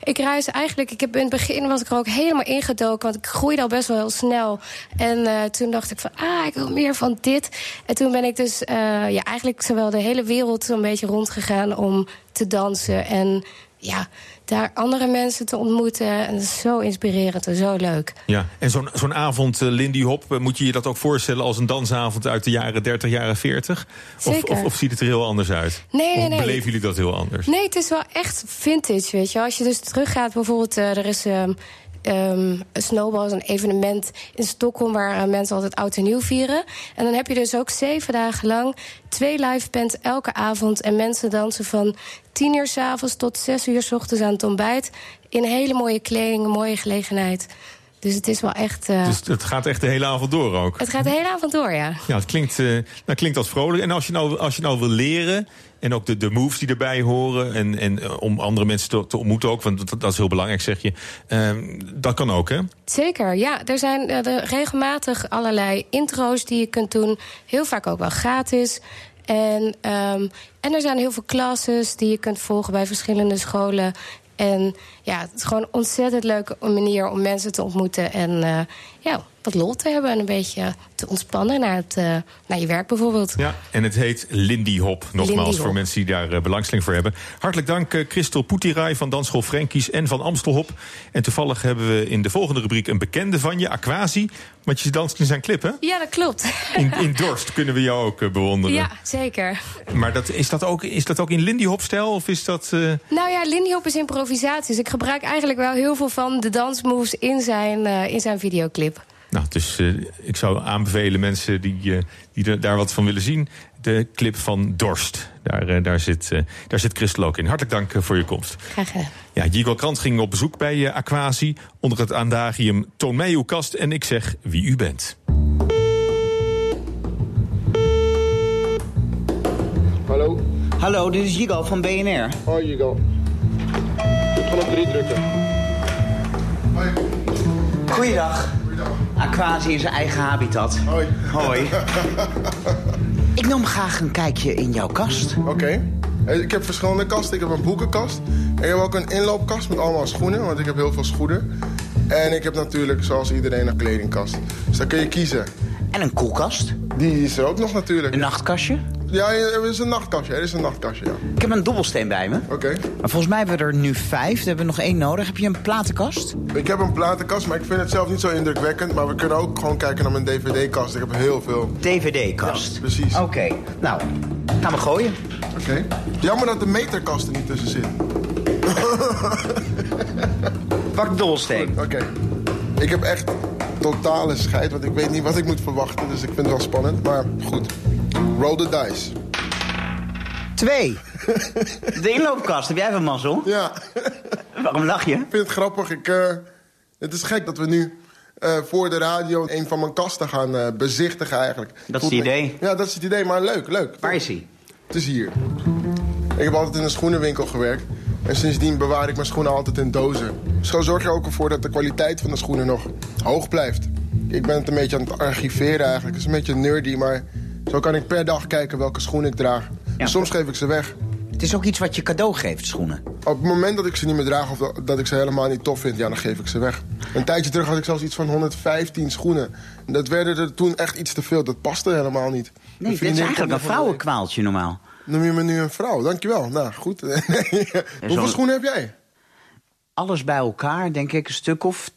J: ik reis eigenlijk. Ik heb in het begin was ik er ook helemaal ingedoken, want ik groeide al best wel heel snel. En eh, toen dacht ik van, ah, ik wil meer van dit. En toen ben ik dus eh, ja, eigenlijk zowel de hele wereld zo'n beetje rondgegaan om te dansen en ja, daar andere mensen te ontmoeten. En dat is zo inspirerend en zo leuk.
C: Ja. En zo'n zo'n avond eh, Lindy Hop, eh, moet je je dat ook voorstellen als een dansavond uit de jaren 30, jaren 40? Of, of, of ziet het er heel anders uit?
J: Nee, nee,
C: Of
J: nee.
C: beleven jullie dat heel anders?
J: Nee, het is wel echt vintage, weet je. Als je dus teruggaat, bijvoorbeeld, eh, er is ehm een Snowball, is een evenement in Stockholm waar eh, mensen altijd oud en nieuw vieren. En dan heb je dus ook zeven dagen lang twee live bands elke avond. En mensen dansen van tien uur s'avonds tot zes uur s ochtends aan het ontbijt. In hele mooie kleding, een mooie gelegenheid. Dus het is wel echt. eh,
C: Dus het gaat echt de hele avond door ook?
J: het gaat de hele avond door, ja.
C: Ja, het klinkt, nou, klinkt als vrolijk. En als je nou, als je nou wil leren, en ook de, de moves die erbij horen... en, en eh, om andere mensen te, te ontmoeten ook, want dat, is heel belangrijk, zeg je. Ehm, dat kan ook, hè?
J: Zeker, ja. Er zijn eh, er regelmatig allerlei intro's die je kunt doen. Heel vaak ook wel gratis. En, ehm, en er zijn heel veel classes die je kunt volgen bij verschillende scholen. En ja, het is gewoon een ontzettend leuke manier om mensen te ontmoeten. En eh, ja, wat lol te hebben en een beetje te ontspannen naar, het, eh, naar je werk bijvoorbeeld.
C: Ja, en het heet Lindy Hop. Nogmaals,
J: Lindy Hop.
C: voor mensen die daar eh, belangstelling voor hebben. Hartelijk dank, eh, Christel Poetirai van Dansschool Frenkies en van Amstelhop. En toevallig hebben we in de volgende rubriek een bekende van je, Aquasi. Want je danst in zijn clip, hè?
J: Ja, dat klopt.
C: In, in Dorst kunnen we jou ook bewonderen.
J: Ja, zeker.
C: Maar dat, is, dat ook, is dat ook in Lindy Hop-stijl? Of is dat... eh,
J: Nou ja, Lindy Hop is improvisatie. Dus ik gebruik eigenlijk wel heel veel van de dansmoves in zijn, eh, in zijn videoclip.
C: Nou, dus eh, ik zou aanbevelen mensen die, eh, die er- daar wat van willen zien... de clip van Dorst. Daar, eh, daar, zit, eh, daar zit Christel ook in. Hartelijk dank voor je komst.
J: Graag gedaan.
C: Ja, Jigo Krant ging op bezoek bij Aquasi onder het aandagium Toon mij uw kast en ik zeg wie u bent.
K: Hallo?
L: Hallo, dit is Jigo van BNR.
K: Hoi Jigo. Ik gewoon op drie drukken. Hoi.
L: Goeiedag. Aquasi in zijn eigen habitat.
K: Hoi.
L: Hoi. <laughs> Ik nam graag een kijkje in jouw kast.
K: Oké. Eh, Ik heb verschillende kasten. Ik heb een boekenkast. Ik heb ook een inloopkast met allemaal schoenen, want ik heb heel veel schoenen. En ik heb natuurlijk, zoals iedereen, een kledingkast. Dus dan kun je kiezen.
L: En een koelkast.
K: Die is er ook nog natuurlijk.
L: Een nachtkastje.
K: Ja, er is een nachtkastje. Er is een nachtkastje, ja.
L: Ik heb een dobbelsteen bij me.
K: Oké.
L: Maar volgens mij hebben we er nu vijf. We hebben nog één nodig. Heb je een platenkast?
K: Ik heb een platenkast, maar ik vind het zelf niet zo indrukwekkend. Maar we kunnen ook gewoon kijken naar mijn dvd-kast. Ik heb heel veel.
L: DVD-kast.
K: Ja, precies.
L: Oké, nou, gaan we gooien.
K: Oké. Jammer dat de meterkast er niet tussen zit. <laughs>
L: Pak de dobbelsteen.
K: Oké. Ik heb echt totale scheid, want ik weet niet wat ik moet verwachten. Dus ik vind het wel spannend, maar goed. Roll the dice.
L: Twee. <laughs> De inloopkast. Heb jij even mazzel?
K: Ja.
L: Waarom lach je?
K: Ik vind het grappig. Ik, eh, het is gek dat we nu eh, voor de radio een van mijn kasten gaan eh, bezichtigen eigenlijk.
L: Dat is het
K: me-
L: idee.
K: Ja, dat is het idee, maar leuk, leuk.
L: Waar is hij?
K: Het is hier. Ik heb altijd in een schoenenwinkel gewerkt. En sindsdien bewaar ik mijn schoenen altijd in dozen. Zo zorg je ook ervoor dat de kwaliteit van de schoenen nog hoog blijft. Ik ben het een beetje aan het archiveren eigenlijk. Het is een beetje nerdy, maar zo kan ik per dag kijken welke schoenen ik draag. Soms geef ik ze weg.
L: Het is ook iets wat je cadeau geeft, schoenen.
K: Op het moment dat ik ze niet meer draag of dat- ik ze helemaal niet tof vind, ja, dan geef ik ze weg. Een tijdje terug had ik zelfs iets van 115 schoenen. En Dat werden er toen echt iets te veel. Dat paste helemaal niet.
L: Nee, dit is eigenlijk een vrouwenkwaaltje normaal.
K: Noem je me nu een vrouw? Dankjewel. Nou, goed. <laughs> Hoeveel schoenen heb jij?
L: Alles bij elkaar, denk ik, een stuk of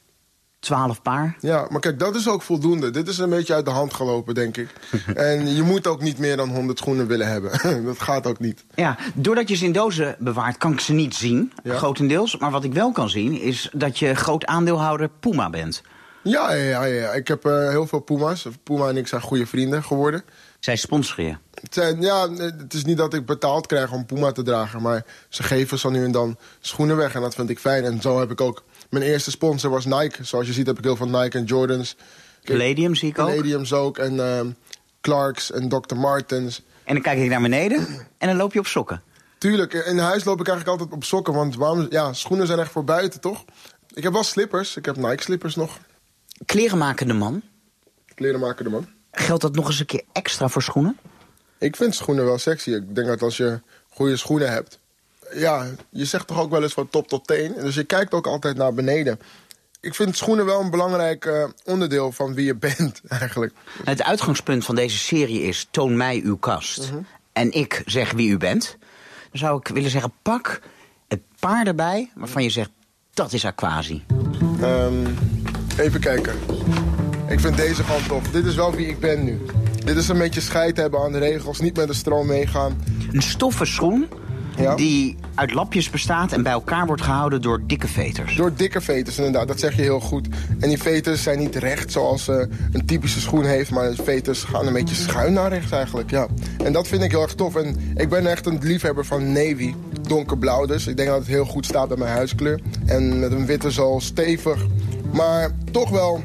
L: twaalf paar.
K: Ja, maar kijk, dat is ook voldoende. Dit is een beetje uit de hand gelopen, denk ik. <laughs> en je moet ook niet meer dan 100 schoenen willen hebben. <laughs> dat gaat ook niet.
L: Ja, doordat je ze in dozen bewaart, kan ik ze niet zien,
K: Ja.
L: grotendeels. Maar wat ik wel kan zien, is dat je groot aandeelhouder Puma bent.
K: Ja, ja, ja. ja. Ik heb eh, heel veel Puma's. Puma en ik zijn goede vrienden geworden.
L: Zij sponsoren je.
K: Ja, het is niet dat ik betaald krijg om Puma te dragen, maar ze geven zo nu en dan schoenen weg en dat vind ik fijn. En zo heb ik ook. Mijn eerste sponsor was Nike. Zoals je ziet heb ik heel veel Nike en Jordans.
L: Palladium zie ik ook.
K: Palladiums ook en ehm, Clarks en Dr. Martens.
L: En dan kijk ik naar beneden en dan loop je op sokken.
K: Tuurlijk, in huis loop ik eigenlijk altijd op sokken, want waarom, ja, schoenen zijn echt voor buiten, toch? Ik heb wel slippers, ik heb Nike slippers nog.
L: Klerenmakende man,
K: Kleren maken de man.
L: geldt dat nog eens een keer extra voor schoenen?
K: Ik vind schoenen wel sexy. Ik denk dat als je goede schoenen hebt... Ja, je zegt toch ook wel eens van top tot teen. Dus je kijkt ook altijd naar beneden. Ik vind schoenen wel een belangrijk eh, onderdeel van wie je <laughs> bent, eigenlijk.
L: Het uitgangspunt van deze serie is toon mij uw kast. En ik zeg wie u bent. Dan zou ik willen zeggen, pak het paar erbij waarvan je zegt, dat is Aquasi.
K: Ehm, even kijken. Ik vind deze gewoon tof. Dit is wel wie ik ben nu. Dit is een beetje scheid hebben aan de regels, niet met de stroom meegaan.
L: Een stoffen schoen
K: Ja?
L: die uit lapjes bestaat en bij elkaar wordt gehouden door dikke veters.
K: Door dikke veters, inderdaad. Dat zeg je heel goed. En die veters zijn niet recht zoals eh, een typische schoen heeft... maar de veters gaan een beetje schuin naar rechts eigenlijk, ja. En dat vind ik heel erg tof. En ik ben echt een liefhebber van navy. Donkerblauw dus. Ik denk dat het heel goed staat bij mijn huiskleur. En met een witte zool stevig. Maar toch wel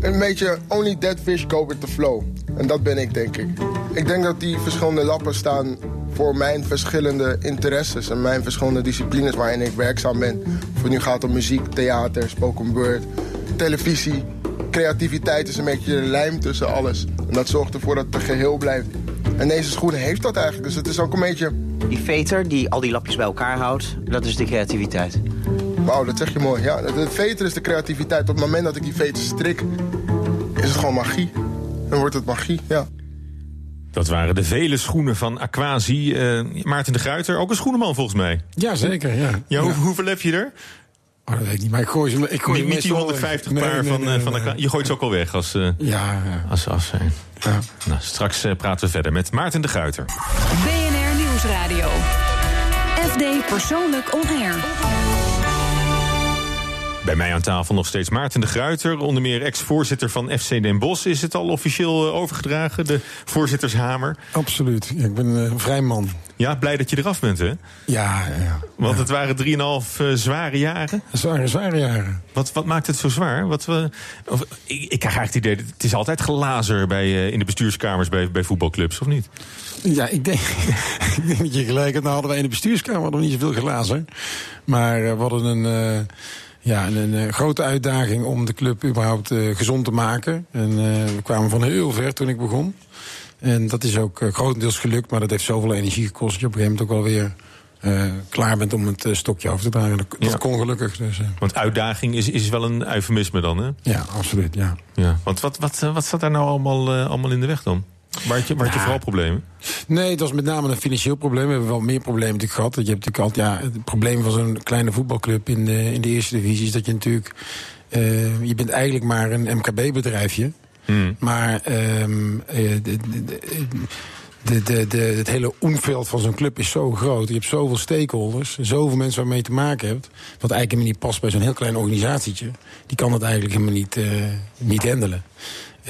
K: een beetje only dead fish go with the flow. En dat ben ik, denk ik. Ik denk dat die verschillende lappen staan voor mijn verschillende interesses... en mijn verschillende disciplines waarin ik werkzaam ben. Of het nu gaat om muziek, theater, spoken word, televisie. Creativiteit is een beetje de lijm tussen alles. En dat zorgt ervoor dat het geheel blijft. En deze schoen heeft dat eigenlijk. Dus het is ook een beetje...
L: Die veter die al die lapjes bij elkaar houdt, dat is de creativiteit.
K: Wauw, dat zeg je mooi. Ja, de veter is de creativiteit. Op het moment dat ik die veter strik, is het gewoon magie. Dan wordt het magie, ja.
C: Dat waren de vele schoenen van Aquasi. Eh, Maarten de Gruiter, ook een schoenenman volgens mij.
D: Jazeker, ja.
C: Ja, hoe- hoeveel heb je er?
D: Oh, dat weet ik niet, maar ik gooi ze... Ik gooi
C: Niet, niet die
D: meestal-
C: 150
D: Nee,
C: paar
D: nee,
C: van,
D: nee,
C: eh, van
D: nee.
C: Aquasi. Je gooit ze ook al weg als, eh,
D: Ja, ja.
C: als ze af zijn.
D: Ja.
C: Nou, straks praten we verder met Maarten de Gruiter.
B: BNR Nieuwsradio. FD Persoonlijk On Air.
C: Bij mij aan tafel nog steeds Maarten de Gruiter, onder meer ex-voorzitter van FC Den Bosch. Is het al officieel eh, overgedragen, de voorzittershamer?
D: Absoluut. Ja, ik ben eh, een vrij man.
C: Ja, blij dat je eraf bent, hè?
D: Ja, ja.
C: Want het waren 3,5 uh, zware jaren.
D: Zware, zware jaren.
C: Wat, wat maakt het zo zwaar? Wat we, of, ik, ik krijg eigenlijk het idee, het is altijd glazer bij, uh, in de bestuurskamers bij, bij voetbalclubs, of niet?
D: Ja, ik denk, <laughs> ik denk dat je gelijk hebt. Nou hadden wij in de bestuurskamer we niet zoveel glazen. Maar uh, we hadden een... Ja, een, een, grote uitdaging om de club überhaupt uh, gezond te maken. En uh, we kwamen van heel ver toen ik begon. En dat is ook grotendeels gelukt, maar dat heeft zoveel energie gekost... dat je op een gegeven moment ook alweer uh, klaar bent om het stokje over te dragen. Dat, kon gelukkig. Dus.
C: Want uitdaging is, is wel een eufemisme dan, hè?
D: Ja, absoluut, ja.
C: ja. Want wat, wat, wat staat daar nou allemaal, allemaal in de weg dan? Waar had je, waar had je ja. vooral problemen?
D: Nee, dat was met name een financieel probleem. We hebben wel meer problemen natuurlijk gehad. Je hebt natuurlijk altijd, ja, het probleem van zo'n kleine voetbalclub in de, in de eerste divisie... is dat je natuurlijk... Uh, je bent eigenlijk maar een MKB-bedrijfje. Hmm. Maar um, de, de, de, de, het hele omveld van zo'n club is zo groot. Je hebt zoveel stakeholders, zoveel mensen waarmee je te maken hebt... wat eigenlijk helemaal niet past bij zo'n heel klein organisatietje. Die kan het eigenlijk helemaal niet, uh, niet handelen.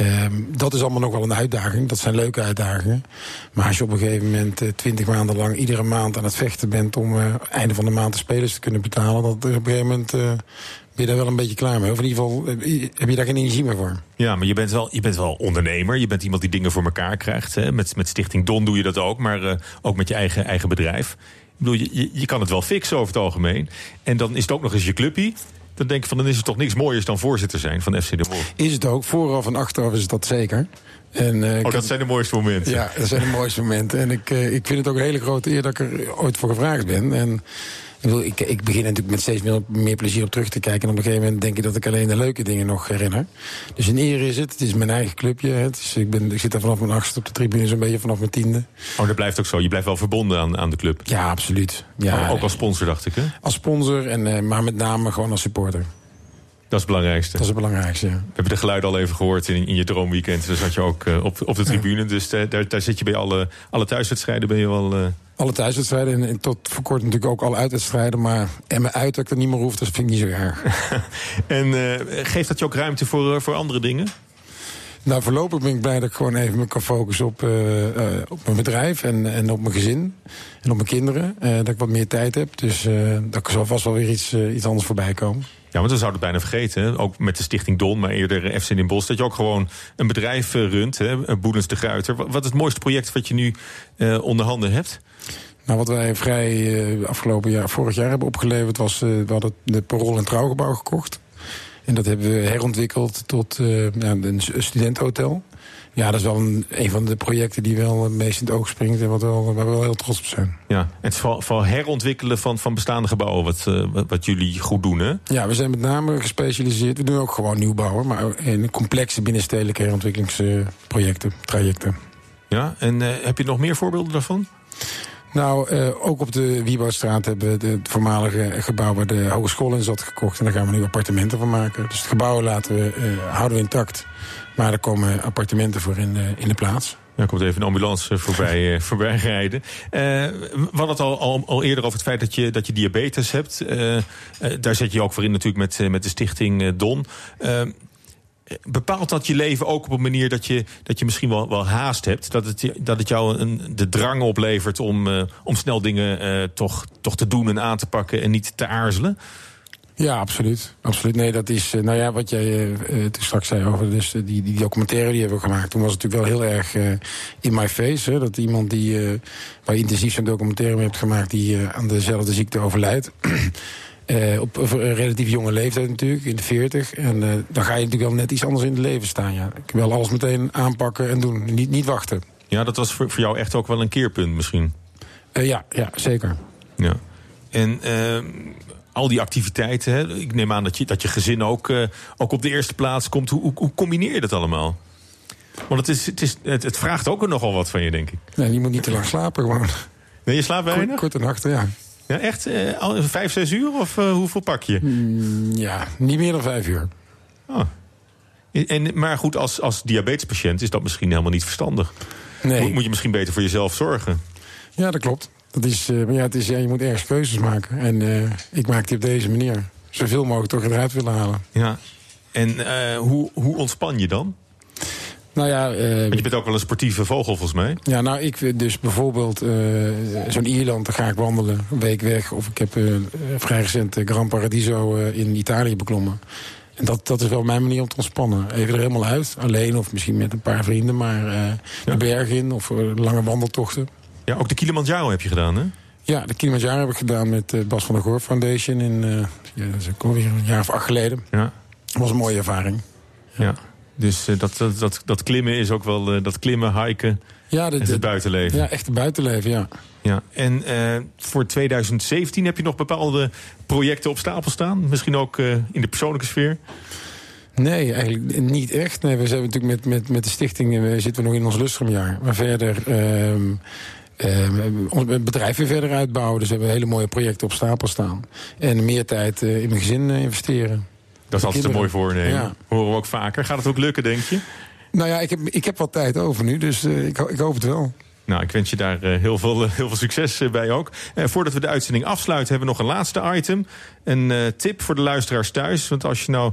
D: Um, dat is allemaal nog wel een uitdaging. Dat zijn leuke uitdagingen. Maar als je op een gegeven moment twintig uh, maanden lang... iedere maand aan het vechten bent om uh, einde van de maand de spelers te kunnen betalen... dat op een gegeven moment... Uh, ben je daar wel een beetje klaar mee? Of in ieder geval heb je daar geen energie meer voor?
C: Ja, maar je bent wel, je bent wel ondernemer. Je bent iemand die dingen voor elkaar krijgt. Hè? Met, met Stichting Don doe je dat ook, maar ook met je eigen, eigen bedrijf. Ik bedoel, je, je kan het wel fixen over het algemeen. En dan is het ook nog eens je clubpie. Dan denk ik van, dan is het toch niks mooiers dan voorzitter zijn van FC De Bosch.
D: Is het ook. Vooraf en achteraf is dat zeker. En, uh,
C: oh, dat heb... zijn de mooiste momenten.
D: Ja, dat zijn de mooiste momenten. En ik, uh, ik vind het ook een hele grote eer dat ik er ooit voor gevraagd ben. En ik, ik begin natuurlijk met steeds meer, meer, plezier op terug te kijken. En op een gegeven moment denk ik dat ik alleen de leuke dingen nog herinner. Dus een eer is het. Het is mijn eigen clubje. Het is, ik, ben, ik zit daar vanaf mijn achtste op de tribune, zo'n beetje vanaf mijn tiende.
C: Oh, dat blijft ook zo. Je blijft wel verbonden aan, aan de club.
D: Ja, absoluut. Ja,
C: ook als sponsor, dacht ik, hè?
D: Als sponsor, en, uh, maar met name gewoon als supporter.
C: Dat is het belangrijkste.
D: Dat is het belangrijkste, ja.
C: We hebben de geluiden al even gehoord in, in je droomweekend. Daar zat je ook uh, op, op de tribune. Ja. Dus uh, daar, daar zit je bij alle, alle thuiswedstrijden ben je wel... Uh...
D: Alle thuiswedstrijden en, en, tot voor kort natuurlijk ook alle uitwedstrijden. Maar en me uit dat ik er niet meer hoef, dat vind ik niet zo erg. <laughs>
C: en geeft dat je ook ruimte voor, voor andere dingen?
D: Nou, voorlopig ben ik blij dat ik gewoon even me kan focussen op, uh, uh, op mijn bedrijf en, en op mijn gezin. En op mijn kinderen. Dat ik wat meer tijd heb. Dus dat zal vast wel weer iets, iets anders voorbij komen.
C: Ja, want we zouden het bijna vergeten. Ook met de Stichting Don, maar eerder FC in Bos. Dat je ook gewoon een bedrijf runt, hè, Boedens de Gruiter. Wat is het mooiste project wat je nu onder handen hebt?
D: Nou, wat wij vrij uh, afgelopen jaar, vorig jaar hebben opgeleverd... was, uh, we hadden het Parool en Trouwgebouw gekocht. En dat hebben we herontwikkeld tot ja, een studentenhotel. Ja, dat is wel een, een van de projecten die wel het meest in het oog springt... en wat wel, waar we wel heel trots op zijn.
C: Ja, het is vooral, vooral herontwikkelen van, van bestaande gebouwen wat, wat, wat, jullie goed doen, hè?
D: Ja, we zijn met name gespecialiseerd. We doen ook gewoon nieuwbouwen, maar in complexe binnenstedelijke herontwikkelingsprojecten, trajecten.
C: Ja, en uh, heb je nog meer voorbeelden daarvan?
D: Nou, uh, ook op de Wieboudstraat hebben we de, het voormalige gebouw waar de hogeschool in zat gekocht. En daar gaan we nu appartementen van maken. Dus het gebouw laten we, uh, houden we intact. Maar er komen appartementen voor in de, in de plaats.
C: Er komt even een ambulance voorbij, <laughs> voorbij rijden. Uh, we hadden het al, al, eerder over het feit dat je, dat je diabetes hebt. Daar zet je ook voor in natuurlijk met, met de stichting Don bepaalt dat je leven ook op een manier dat je, dat je misschien wel, wel haast hebt? Dat het, dat het jou een, de drang oplevert om, uh, om snel dingen uh, toch, toch te doen en aan te pakken en niet te aarzelen?
D: Ja, absoluut. absoluut. Nee, dat is, nou ja, wat jij uh, straks zei over dus die, die documentaire die hebben we gemaakt. Toen was het natuurlijk wel heel erg in my face. Hè, dat iemand die, uh, waar je intensief zo'n documentaire mee hebt gemaakt... die aan dezelfde ziekte overlijdt. <clears throat> Uh, op een relatief jonge leeftijd natuurlijk, in de 40. En uh, dan ga je natuurlijk wel net iets anders in het leven staan. Ja. Ik wil alles meteen aanpakken en doen, niet, niet wachten.
C: Ja, dat was voor, voor jou echt ook wel een keerpunt misschien?
D: Uh, ja, ja, zeker.
C: Ja. En al die activiteiten, hè, ik neem aan dat je, dat je gezin ook, ook op de eerste plaats komt. Hoe, hoe, hoe combineer je dat allemaal? Want het, is, het, is, het, het, vraagt ook nogal wat van je, denk ik.
D: Nee, je moet niet te lang slapen gewoon.
C: Nee, je slaapt weinig?
D: Kort, korte nachten, ja.
C: Ja, echt? Uh, al vijf, zes uur? Of uh, hoeveel pak je?
D: Mm, ja, niet meer dan vijf uur.
C: Oh. En, maar goed, als, als diabetespatiënt is dat misschien helemaal niet verstandig.
D: Nee.
C: Moet, moet je misschien beter voor jezelf zorgen?
D: Ja, dat klopt. Dat is, uh, maar ja, het is, ja, je moet ergens keuzes maken. En ik maak die op deze manier. zoveel mogelijk toch eruit willen halen.
C: Ja. En eh, hoe, hoe ontspan je dan?
D: Nou ja, eh,
C: Want je bent ook wel een sportieve vogel volgens mij.
D: Ja, nou, ik vind dus bijvoorbeeld eh, zo'n Ierland, daar ga ik wandelen, een week weg. Of ik heb eh, vrij recent eh, Gran Paradiso eh, in Italië beklommen. En dat, dat is wel mijn manier om te ontspannen. Even er helemaal uit, alleen of misschien met een paar vrienden, maar eh, de berg in of eh, lange wandeltochten.
C: Ja, ook de Kilimanjaro heb je gedaan, hè?
D: Ja, de Kilimanjaro heb ik gedaan met Bas van der Goor Foundation in, ja, dat is ook alweer een jaar of acht geleden.
C: Ja.
D: Dat was een mooie ervaring.
C: Ja. Dus uh, dat, dat, dat, dat, klimmen is ook wel uh, dat klimmen, hiken.
D: Ja,
C: de, het buitenleven.
D: Ja, echt het buitenleven, ja.
C: ja. En uh, voor 2017 heb je nog bepaalde projecten op stapel staan? Misschien ook in de persoonlijke sfeer?
D: Nee, eigenlijk niet echt. Nee, we zijn natuurlijk met, met, met de stichting we zitten we nog in ons lustrumjaar. Maar verder. Uh, uh, ons bedrijf weer verder uitbouwen. Dus we hebben hele mooie projecten op stapel staan. En meer tijd uh, in mijn gezin investeren.
C: Dat is altijd een mooi voornemen. Ja. Horen we ook vaker. Gaat het ook lukken, denk je?
D: Nou ja, ik heb, ik heb wat tijd over nu, dus uh, ik, ik, hoop het wel.
C: Nou, ik wens je daar uh, heel, veel, heel veel succes bij ook. voordat we de uitzending afsluiten, hebben we nog een laatste item. Een tip voor de luisteraars thuis. Want als je nou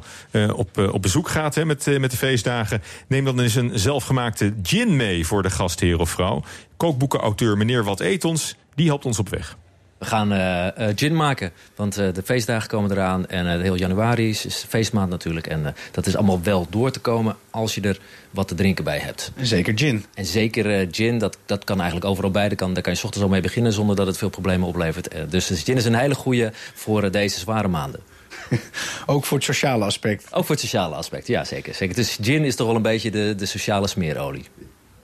C: op, op bezoek gaat hè, met, met de feestdagen... neem dan eens een zelfgemaakte gin mee voor de gastheer of vrouw. Kookboekenauteur meneer Wat Etons, die helpt ons op weg.
M: We gaan uh, uh, gin maken, want uh, de feestdagen komen eraan. En heel januari is, is feestmaand natuurlijk. En dat is allemaal wel door te komen als je er wat te drinken bij hebt.
N: Zeker gin.
M: En zeker gin, dat, dat kan eigenlijk overal bij. Daar kan, daar kan je 's ochtends al mee beginnen zonder dat het veel problemen oplevert. dus, dus gin is een hele goede voor deze zware maanden. <laughs>
N: Ook voor het sociale aspect?
M: Ook voor het sociale aspect, ja zeker. zeker. Dus gin is toch wel een beetje de, de sociale smeerolie.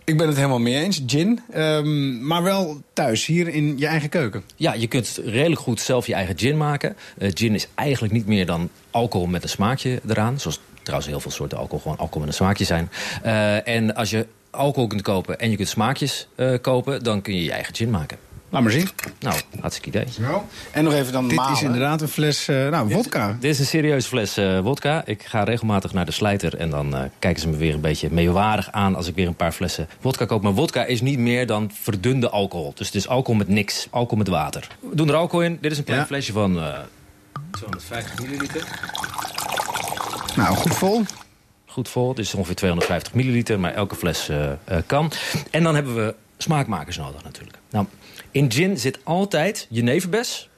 N: Ik ben het helemaal mee eens, gin. Um, maar wel thuis, hier in je eigen keuken.
M: Ja, je kunt redelijk goed zelf je eigen gin maken. Uh, gin is eigenlijk niet meer dan alcohol met een smaakje eraan. Zoals trouwens heel veel soorten alcohol gewoon alcohol met een smaakje zijn. Uh, en als je alcohol kunt kopen en je kunt smaakjes uh, kopen... dan kun je je eigen gin maken.
N: Laat maar zien.
M: Nou, hartstikke idee.
N: Zo. En nog even dan
M: Dit
N: malen. is inderdaad een fles uh, nou, wodka.
M: Dit, dit, is een serieuze fles uh, wodka. Ik ga regelmatig naar de slijter en dan uh, kijken ze me weer een beetje meewarig aan... als ik weer een paar flessen wodka koop. Maar wodka is niet meer dan verdunde alcohol. Dus het is alcohol met niks. Alcohol met water. We doen er alcohol in. Dit is een klein ja. flesje van 250 milliliter.
N: Nou, goed vol.
M: Goed vol. Dit is ongeveer 250 milliliter, maar elke fles kan. En dan hebben we smaakmakers nodig natuurlijk. Nou... In gin zit altijd jeneverbes.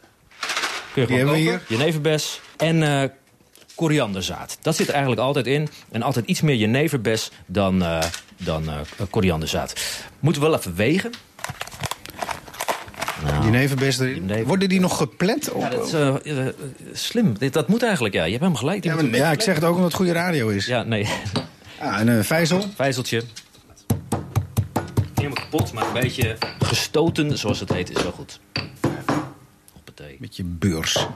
M: Kun je gewoon kopen. Jeneverbes en uh, korianderzaad. Dat zit er eigenlijk altijd in. En altijd iets meer jeneverbes dan, uh, dan uh, korianderzaad. Moeten we wel even wegen.
N: Nou, jeneverbes erin. Jenever... Worden die nog geplet? Op?
M: Ja, dat is slim. Dat, moet eigenlijk, ja. Je hebt hem gelijk.
N: Ja, maar, ja ik zeg het ook omdat het goede radio is.
M: Ja, nee.
N: Ah, en een vijzel.
M: Vijzeltje kapot, maar een beetje gestoten, zoals het heet, is wel goed.
N: Hoppatee. Beetje beurs.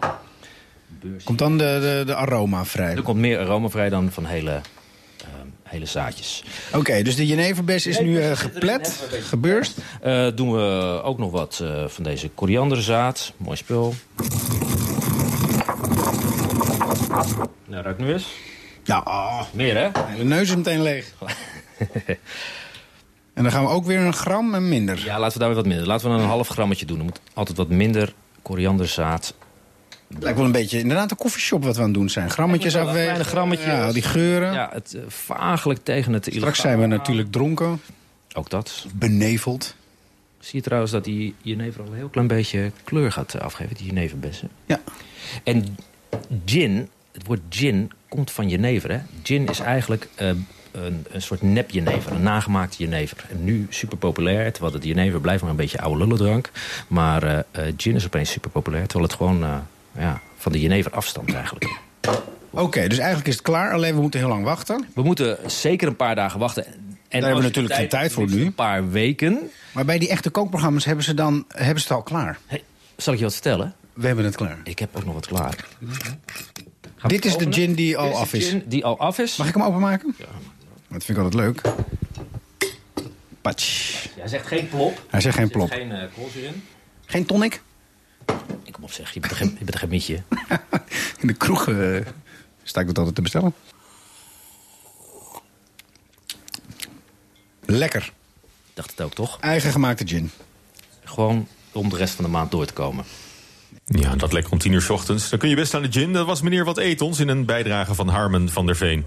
N: beurs. Komt dan de, de, de, aroma vrij?
M: Er komt meer aroma vrij dan van hele, uh, hele zaadjes.
N: Oké, okay, dus de jeneverbes is nu uh, geplet, gebeurst.
M: Uh, doen we ook nog wat uh, van deze korianderzaad. Mooi spul. Nou, ruikt nu eens.
N: Ja, oh.
M: meer hè?
N: De neus is meteen leeg. <laughs> En dan gaan we ook weer een gram en minder.
M: Ja, laten we daar weer wat minder. Laten we dan een half grammetje doen. Er moet altijd wat minder korianderzaad.
N: Het lijkt wel een beetje inderdaad een koffieshop wat we aan het doen zijn. Grammetjes afwegen.
M: Kleine grammetjes.
N: Ja, die geuren.
M: Ja, het uh, vagelijk tegen het
N: Straks zijn we natuurlijk dronken.
M: Ook dat.
N: Beneveld.
M: Zie je trouwens dat die jenever al een heel klein beetje kleur gaat afgeven. Die jeneverbessen.
N: Ja.
M: En gin, het woord gin komt van jenever. Hè? Gin is eigenlijk... Uh, een, een soort nep jenever, een nagemaakte jenever. En nu super populair, terwijl het jenever blijft maar een beetje oude lullendrank. Maar uh, uh, gin is opeens super populair, terwijl het gewoon uh, ja, van de jenever afstamt eigenlijk.
N: Oké, okay, dus eigenlijk is het klaar, alleen we moeten heel lang wachten.
M: We moeten zeker een paar dagen wachten. En
N: Daar hebben we natuurlijk geen tijd voor nu.
M: Een paar weken.
N: Maar bij die echte kookprogramma's hebben ze, dan, hebben ze het al klaar.
M: Hey, zal ik je wat vertellen?
N: We hebben het klaar.
M: Ik heb ook nog wat klaar.
N: Dit is de gin die al af is.
M: Gin die al af is.
N: Mag ik hem openmaken? Ja. Dat vind ik altijd leuk. Patsch.
M: Hij zegt geen plop.
N: Hij zegt geen plop.
M: Er zit geen uh, koolzuur in.
N: Geen tonic?
M: Ik kom op zeg, je bent er geen, je bent geen mietje. <laughs>
N: in de kroeg uh, sta ik dat altijd te bestellen. Lekker.
M: Ik dacht het ook, toch?
N: Eigen gemaakte gin.
M: Gewoon om de rest van de maand door te komen.
C: Ja, dat lekker om tien uur 's ochtends. Dan kun je best aan de gin. Dat was meneer Wat Eet ons in een bijdrage van Harmen van der Veen.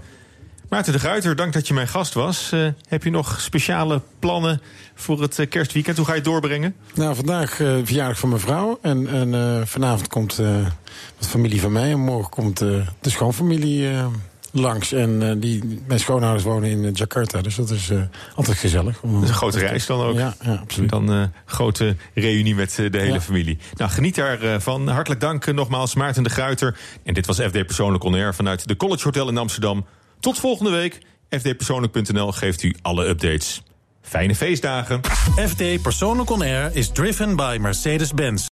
C: Maarten de Gruiter, dank dat je mijn gast was. Eh, heb je nog speciale plannen voor het eh, kerstweekend? Hoe ga je het doorbrengen?
D: Nou, vandaag eh verjaardag van mijn vrouw. En, en vanavond komt wat familie van mij. En morgen komt de schoonfamilie langs. En die, mijn schoonouders wonen in Jakarta. Dus dat is altijd gezellig. Om,
C: Dat is een grote reis dan ook.
D: Ja, ja absoluut.
C: Dan een grote reunie met de hele
D: Ja.
C: familie. Nou, geniet daarvan. Hartelijk dank nogmaals, Maarten de Gruiter. En dit was FD Persoonlijk On Air vanuit de College Hotel in Amsterdam. Tot volgende week. FDpersoonlijk.nl geeft u alle updates. Fijne feestdagen.
A: FD Persoonlijk On Air is driven by Mercedes-Benz.